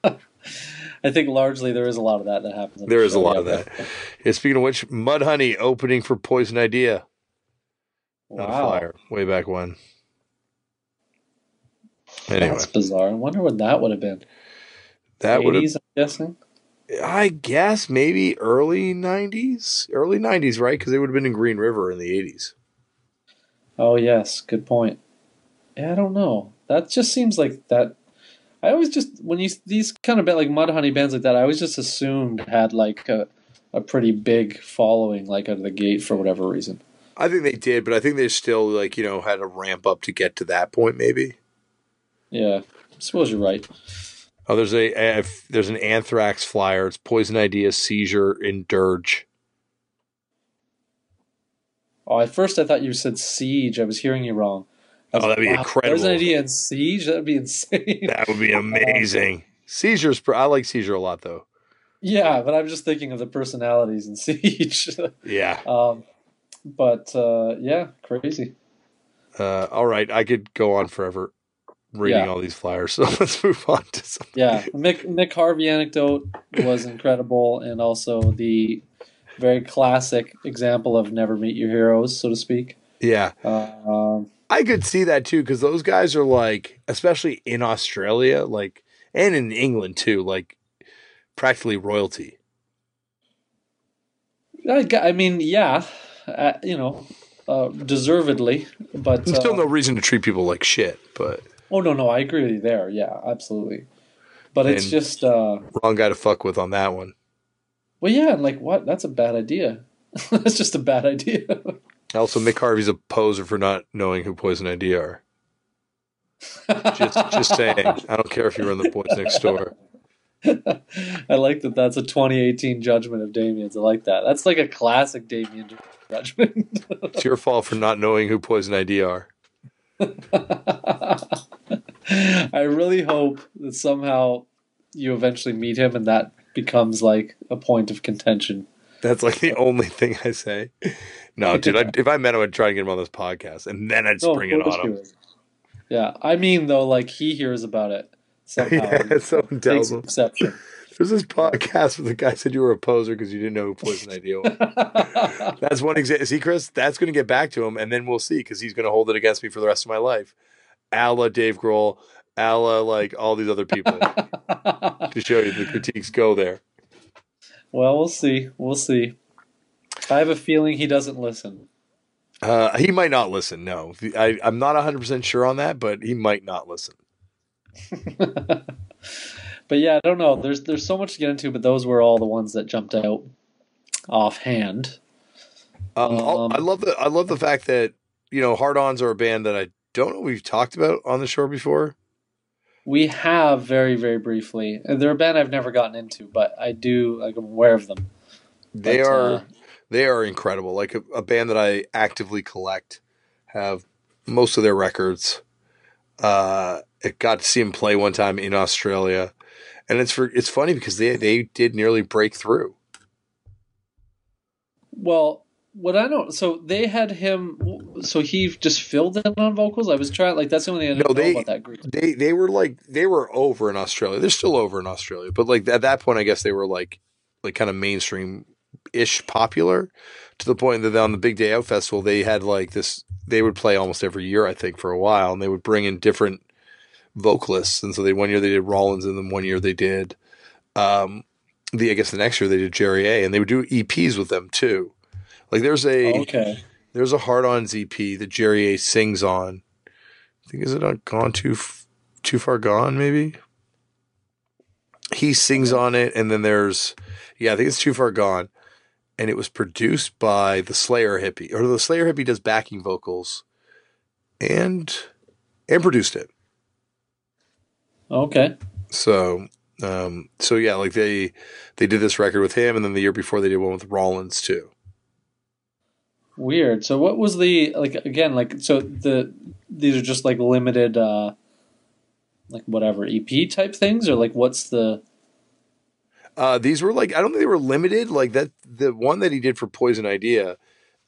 I think largely there is a lot of that that happens. There the is a lot of that. Yeah, speaking of which, Mudhoney opening for Poison Idea a Wow. flyer way back when. Anyway, That's bizarre. I wonder what that would have been. that would have 80s, I'm guessing. I guess maybe early '90s, early '90s, right? Because they would have been in Green River in the '80s. Oh yes, good point. Yeah, I don't know. That just seems like that. I always just when you these kind of band like Mudhoney bands like that, I always just assumed had like a a pretty big following, like out of the gate for whatever reason. I think they did, but I think they still like you know had to ramp up to get to that point. Maybe. Yeah, I suppose you're right. Oh, there's a, a there's an Anthrax flyer. It's Poison Idea, Seizure, in Dirge. Oh, at first I thought you said Siege. I was hearing you wrong. Was Oh, that'd be There's incredible. an idea in Siege. That'd be insane. That would be amazing. Seizure's. I like Seizure a lot though. yeah, but I'm just thinking of the personalities in Siege. Yeah. um, but uh, yeah, crazy. Uh, all right, I could go on forever reading Yeah. all these flyers. So let's move on to some. Yeah, Mick Nick Harvey anecdote was incredible, and also the very classic example of never meet your heroes, so to speak. Yeah, Uh, um, I could see that too because those guys are like, especially in Australia, like, and in England too, like, practically royalty. I mean, yeah, uh, you know, uh, deservedly, but There's still uh, no reason to treat people like shit, but oh no, no, I agree with you there. Yeah, absolutely. But it's just, uh, wrong guy to fuck with on that one. well, yeah, and like what? That's a bad idea. That's just a bad idea. Also, Mick Harvey's a poser for not knowing who Poison Idea are. Just, just saying. I don't care if you run the boys next door. I like that. That's a 2018 judgment of Damian's. I like that. That's like a classic Damien judgment. It's your fault for not knowing who Poison Idea are. I really hope that somehow you eventually meet him and that becomes like a point of contention. That's like the only thing I say. No, dude. I, if I met him, I'd try to get him on this podcast, and then I'd No, of spring it on him. Yeah, I mean though, like he hears about it somehow. Yeah, someone tells him. exception. There's this podcast where the guy said you were a poser because you didn't know who Poison Idea was. That's one example. See, Chris, that's going to get back to him, and then we'll see because he's going to hold it against me for the rest of my life. A la Dave Grohl, a la like all these other people to show you the critiques go there. well, we'll see. We'll see. I have a feeling he doesn't listen. Uh, he might not listen. No, I, I'm not 100 percent sure on that, but he might not listen. But yeah, I don't know. There's there's so much to get into, but those were all the ones that jumped out offhand. Um, Um, I love the I love the fact that you know Hard Ons are a band that I don't know we've talked about on the show before. We have very very briefly. And They're a band I've never gotten into, but I do like I'm aware of them. They But, are uh, they are incredible. Like a, a band that I actively collect. Have most of their records. Uh, I got to see them play one time in Australia, and it's for it's funny because they they did nearly break through. Well, what I know, so they had him. So he just filled in on vocals. I was trying like that's the only thing I No, didn't know they- about that group. They they were like they were over in Australia. They're still over in Australia, but like at that point, I guess they were like like kind of mainstream ish popular to the point that on the Big Day Out Festival they had like this. They would play almost every year, I think, for a while, and they would bring in different vocalists. And so they one year they did Rollins, and then one year they did um the I guess the next year they did Jerry A, and they would do EPs with them too. Like there's a Okay. there's a hard on EP that Jerry A sings on. I think is it on Gone Too F- Too Far Gone maybe. He sings on it, and then there's yeah, I think it's Too Far Gone, and it was produced by the Slayer hippie, or the Slayer hippie does backing vocals, and and produced it. Okay. So um so yeah, like they they did this record with him, and then the year before they did one with Rollins too. Weird. So what was the like again like so the these are just like limited uh like whatever EP type things or like what's the Uh, these were like I don't think they were limited. Like that, the one that he did for Poison Idea.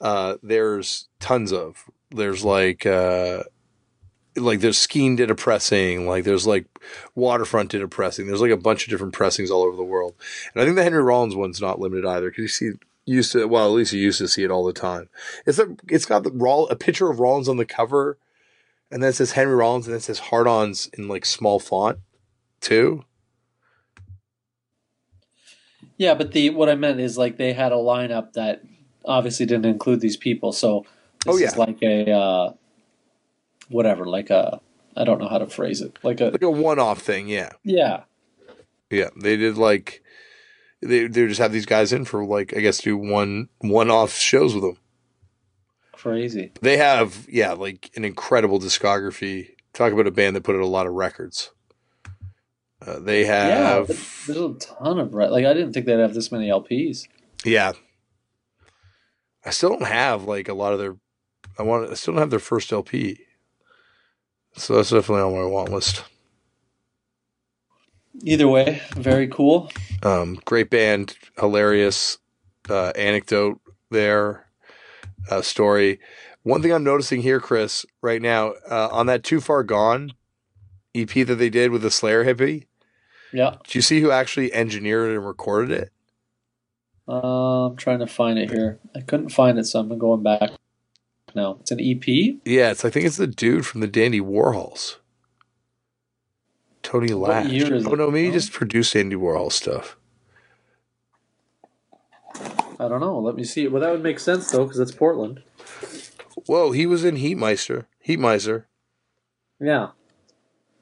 Uh, there's tons of. There's like uh, like there's Skeen did a pressing. Like there's like Waterfront did a pressing. There's like a bunch of different pressings all over the world. And I think the Henry Rollins one's not limited either because you see used to well at least you used to see it all the time. It's a it's got the Roll a picture of Rollins on the cover, and then it says Henry Rollins and then it says Hard Ons in like small font too. Yeah, but the what I meant is like they had a lineup that obviously didn't include these people. So this Oh, yeah. is like a uh whatever, like a I don't know how to phrase it. Like a Like a one off thing, yeah. yeah. Yeah, they did like they they just have these guys in for like I guess do one one off shows with them. Crazy. They have yeah like an incredible discography. Talk about a band that put out a lot of records. Uh, they have but there's a ton of like I didn't think they'd have this many LPs. yeah. I still don't have like a lot of their. I want. I still don't have their first LP. So that's definitely on my want list. Either way, very cool. Um, great band, hilarious uh, anecdote there, uh, story. One thing I'm noticing here, Chris, right now uh, on that "Too Far Gone" EP that they did with the Slayer hippie. Yeah. Do you see who actually engineered and recorded it? Uh, I'm trying to find it here. I couldn't find it, so I'm going back. No, it's an EP. Yeah, it's I think it's the dude from the Dandy Warhols, Tony Lash. oh no, maybe just produced Andy Warhol stuff. I don't know. Let me see. Well, that would make sense though, because it's Portland. Whoa, he was in Heatmiser, Heatmiser, Yeah.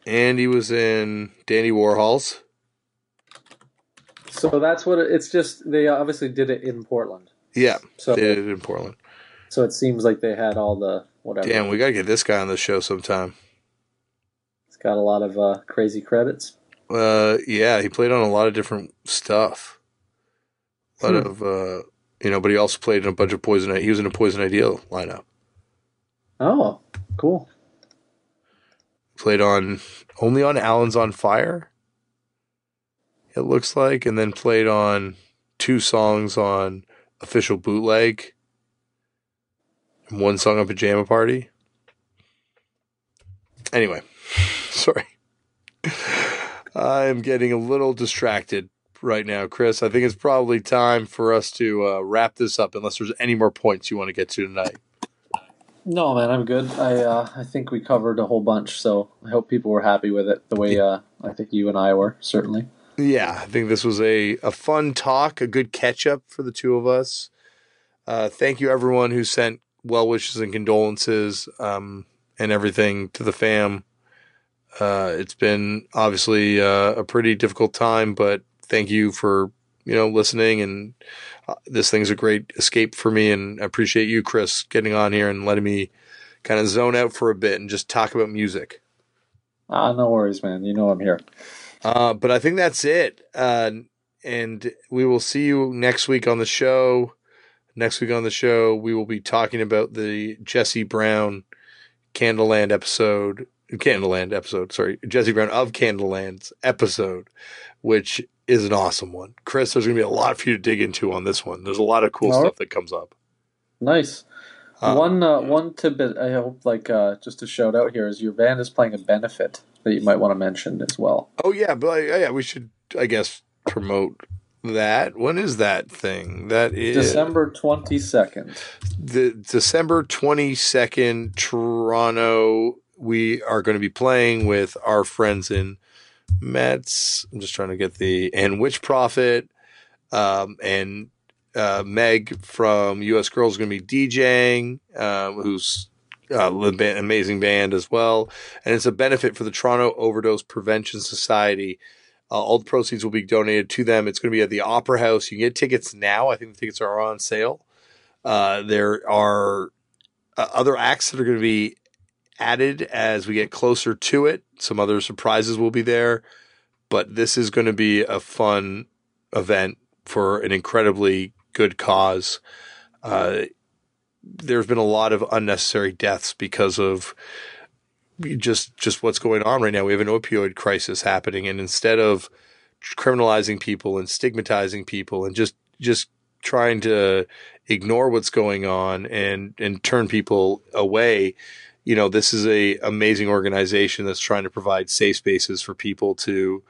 and he was in Dandy Warhols. So that's what it, it's just. They obviously did it in Portland. Yeah, So they did it in Portland. So it seems like they had all the whatever. Damn, we gotta get this guy on the show sometime. It's got a lot of uh, crazy credits. Uh, yeah, he played on a lot of different stuff. A lot Hmm. of, uh, you know, but he also played in a bunch of Poison. He was in a Poison Idea lineup. Oh, cool. Played on only on Allen's on Fire. It looks like, and then played on two songs on Official Bootleg. One song on Pajama Party. Anyway, sorry. I'm getting a little distracted right now, Chris. I think it's probably time for us to uh, wrap this up, unless there's any more points you want to get to tonight. No, man, I'm good. I uh, I think we covered a whole bunch, so I hope people were happy with it the way uh, I think you and I were certainly. Yeah, I think this was a, a fun talk, a good catch up for the two of us. Uh, thank you, everyone who sent well wishes and condolences um, and everything to the fam. Uh, it's been obviously uh, a pretty difficult time, but thank you for you know listening. And uh, this thing's a great escape for me, and I appreciate you, Chris, getting on here and letting me kind of zone out for a bit and just talk about music. Ah, no worries, man. You know I'm here. Uh, but I think that's it. Uh, and we will see you next week on the show. Next week on the show, we will be talking about the Jesse Brown Canadaland episode. Canadaland episode, sorry, Jesse Brown of Canadaland's episode, which is an awesome one. Chris, there's going to be a lot for you to dig into on this one. There's a lot of cool right. stuff that comes up. Nice. Uh, one uh, one tidbit I hope like uh, just to shout out here is your band is playing a benefit that you might want to mention as well. Oh yeah, but uh, yeah, we should, I guess, promote that. When is that thing? That is December twenty second. the December 22nd, Toronto, we are going to be playing with our friends in Metz. I'm just trying to get the, and Witch Prophet, um, and uh, Meg from US Girls is going to be DJing, um, who's uh, amazing band as well. And it's a benefit for the Toronto Overdose Prevention Society. Uh, all the proceeds will be donated to them. It's going to be at the Opera House. You can get tickets now. I think the tickets are on sale. Uh, there are uh, other acts that are going to be added as we get closer to it. Some other surprises will be there, but this is going to be a fun event for an incredibly good cause. Uh, there's been a lot of unnecessary deaths because of just just what's going on right now. We have an opioid crisis happening, and instead of criminalizing people and stigmatizing people and just just trying to ignore what's going on and and turn people away, you know, this is a amazing organization that's trying to provide safe spaces for people to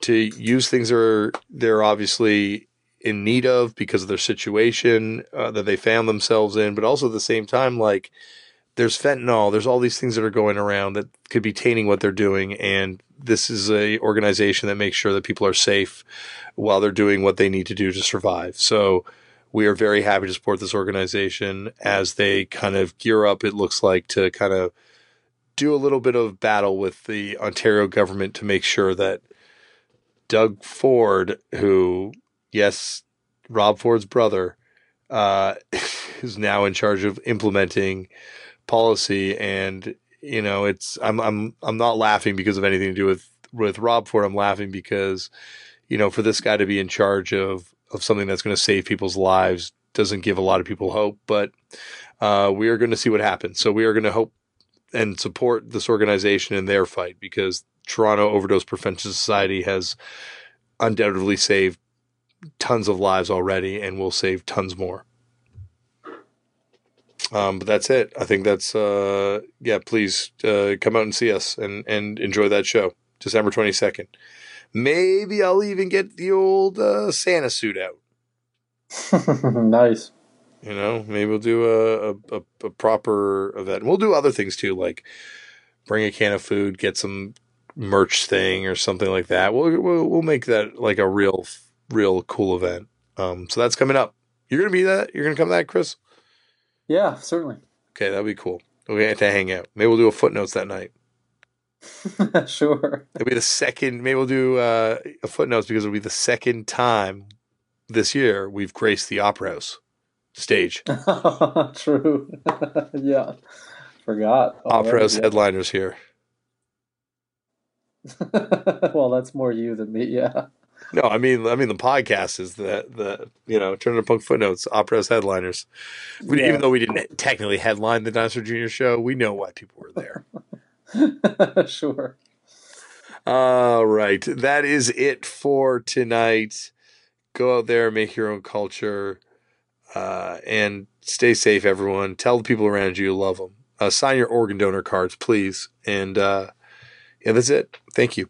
to use things that are they're obviously in need of because of their situation uh, that they found themselves in, but also at the same time, like there's fentanyl, there's all these things that are going around that could be tainting what they're doing, and this is a organization that makes sure that people are safe while they're doing what they need to do to survive. So we are very happy to support this organization as they kind of gear up. It looks like to kind of do a little bit of battle with the Ontario government to make sure that Doug Ford, who yes, Rob Ford's brother, uh, is now in charge of implementing policy. And you know, it's I'm I'm I'm not laughing because of anything to do with with Rob Ford. I'm laughing because you know, for this guy to be in charge of of something that's going to save people's lives doesn't give a lot of people hope. But uh, we are going to see what happens. So we are going to hope and support this organization in their fight because Toronto Overdose Prevention Society has undoubtedly saved tons of lives already and will save tons more. Um, but that's it. I think that's uh, yeah. Please uh, come out and see us and and enjoy that show, December twenty second. Maybe I'll even get the old uh, Santa suit out. nice. You know, maybe we'll do a, a, a proper event. We'll do other things too, like bring a can of food, get some merch thing or something like that. We'll we'll, we'll make that like a real real cool event. Um, so that's coming up. You're gonna be that. You're gonna come to that, Chris. Yeah, certainly. Okay, that'd be cool. We'll get to hang out. Maybe we'll do a footnotes that night. sure. It'll be the second. Maybe we'll do uh, a footnotes because it'll be the second time this year we've graced the Opera House stage. True. yeah. Forgot. Opera House headliners here. well, that's more you than me. Yeah. No, I mean, I mean, the podcast is the the you know Turner Punk footnotes, Opera's headliners. We, yeah. Even though we didn't technically headline the Dinosaur Junior show, we know why people were there. sure. All right, that is it for tonight. Go out there, make your own culture, uh, and stay safe, everyone. Tell the people around you you love them. Uh, sign your organ donor cards, please. And uh, yeah, that's it. Thank you.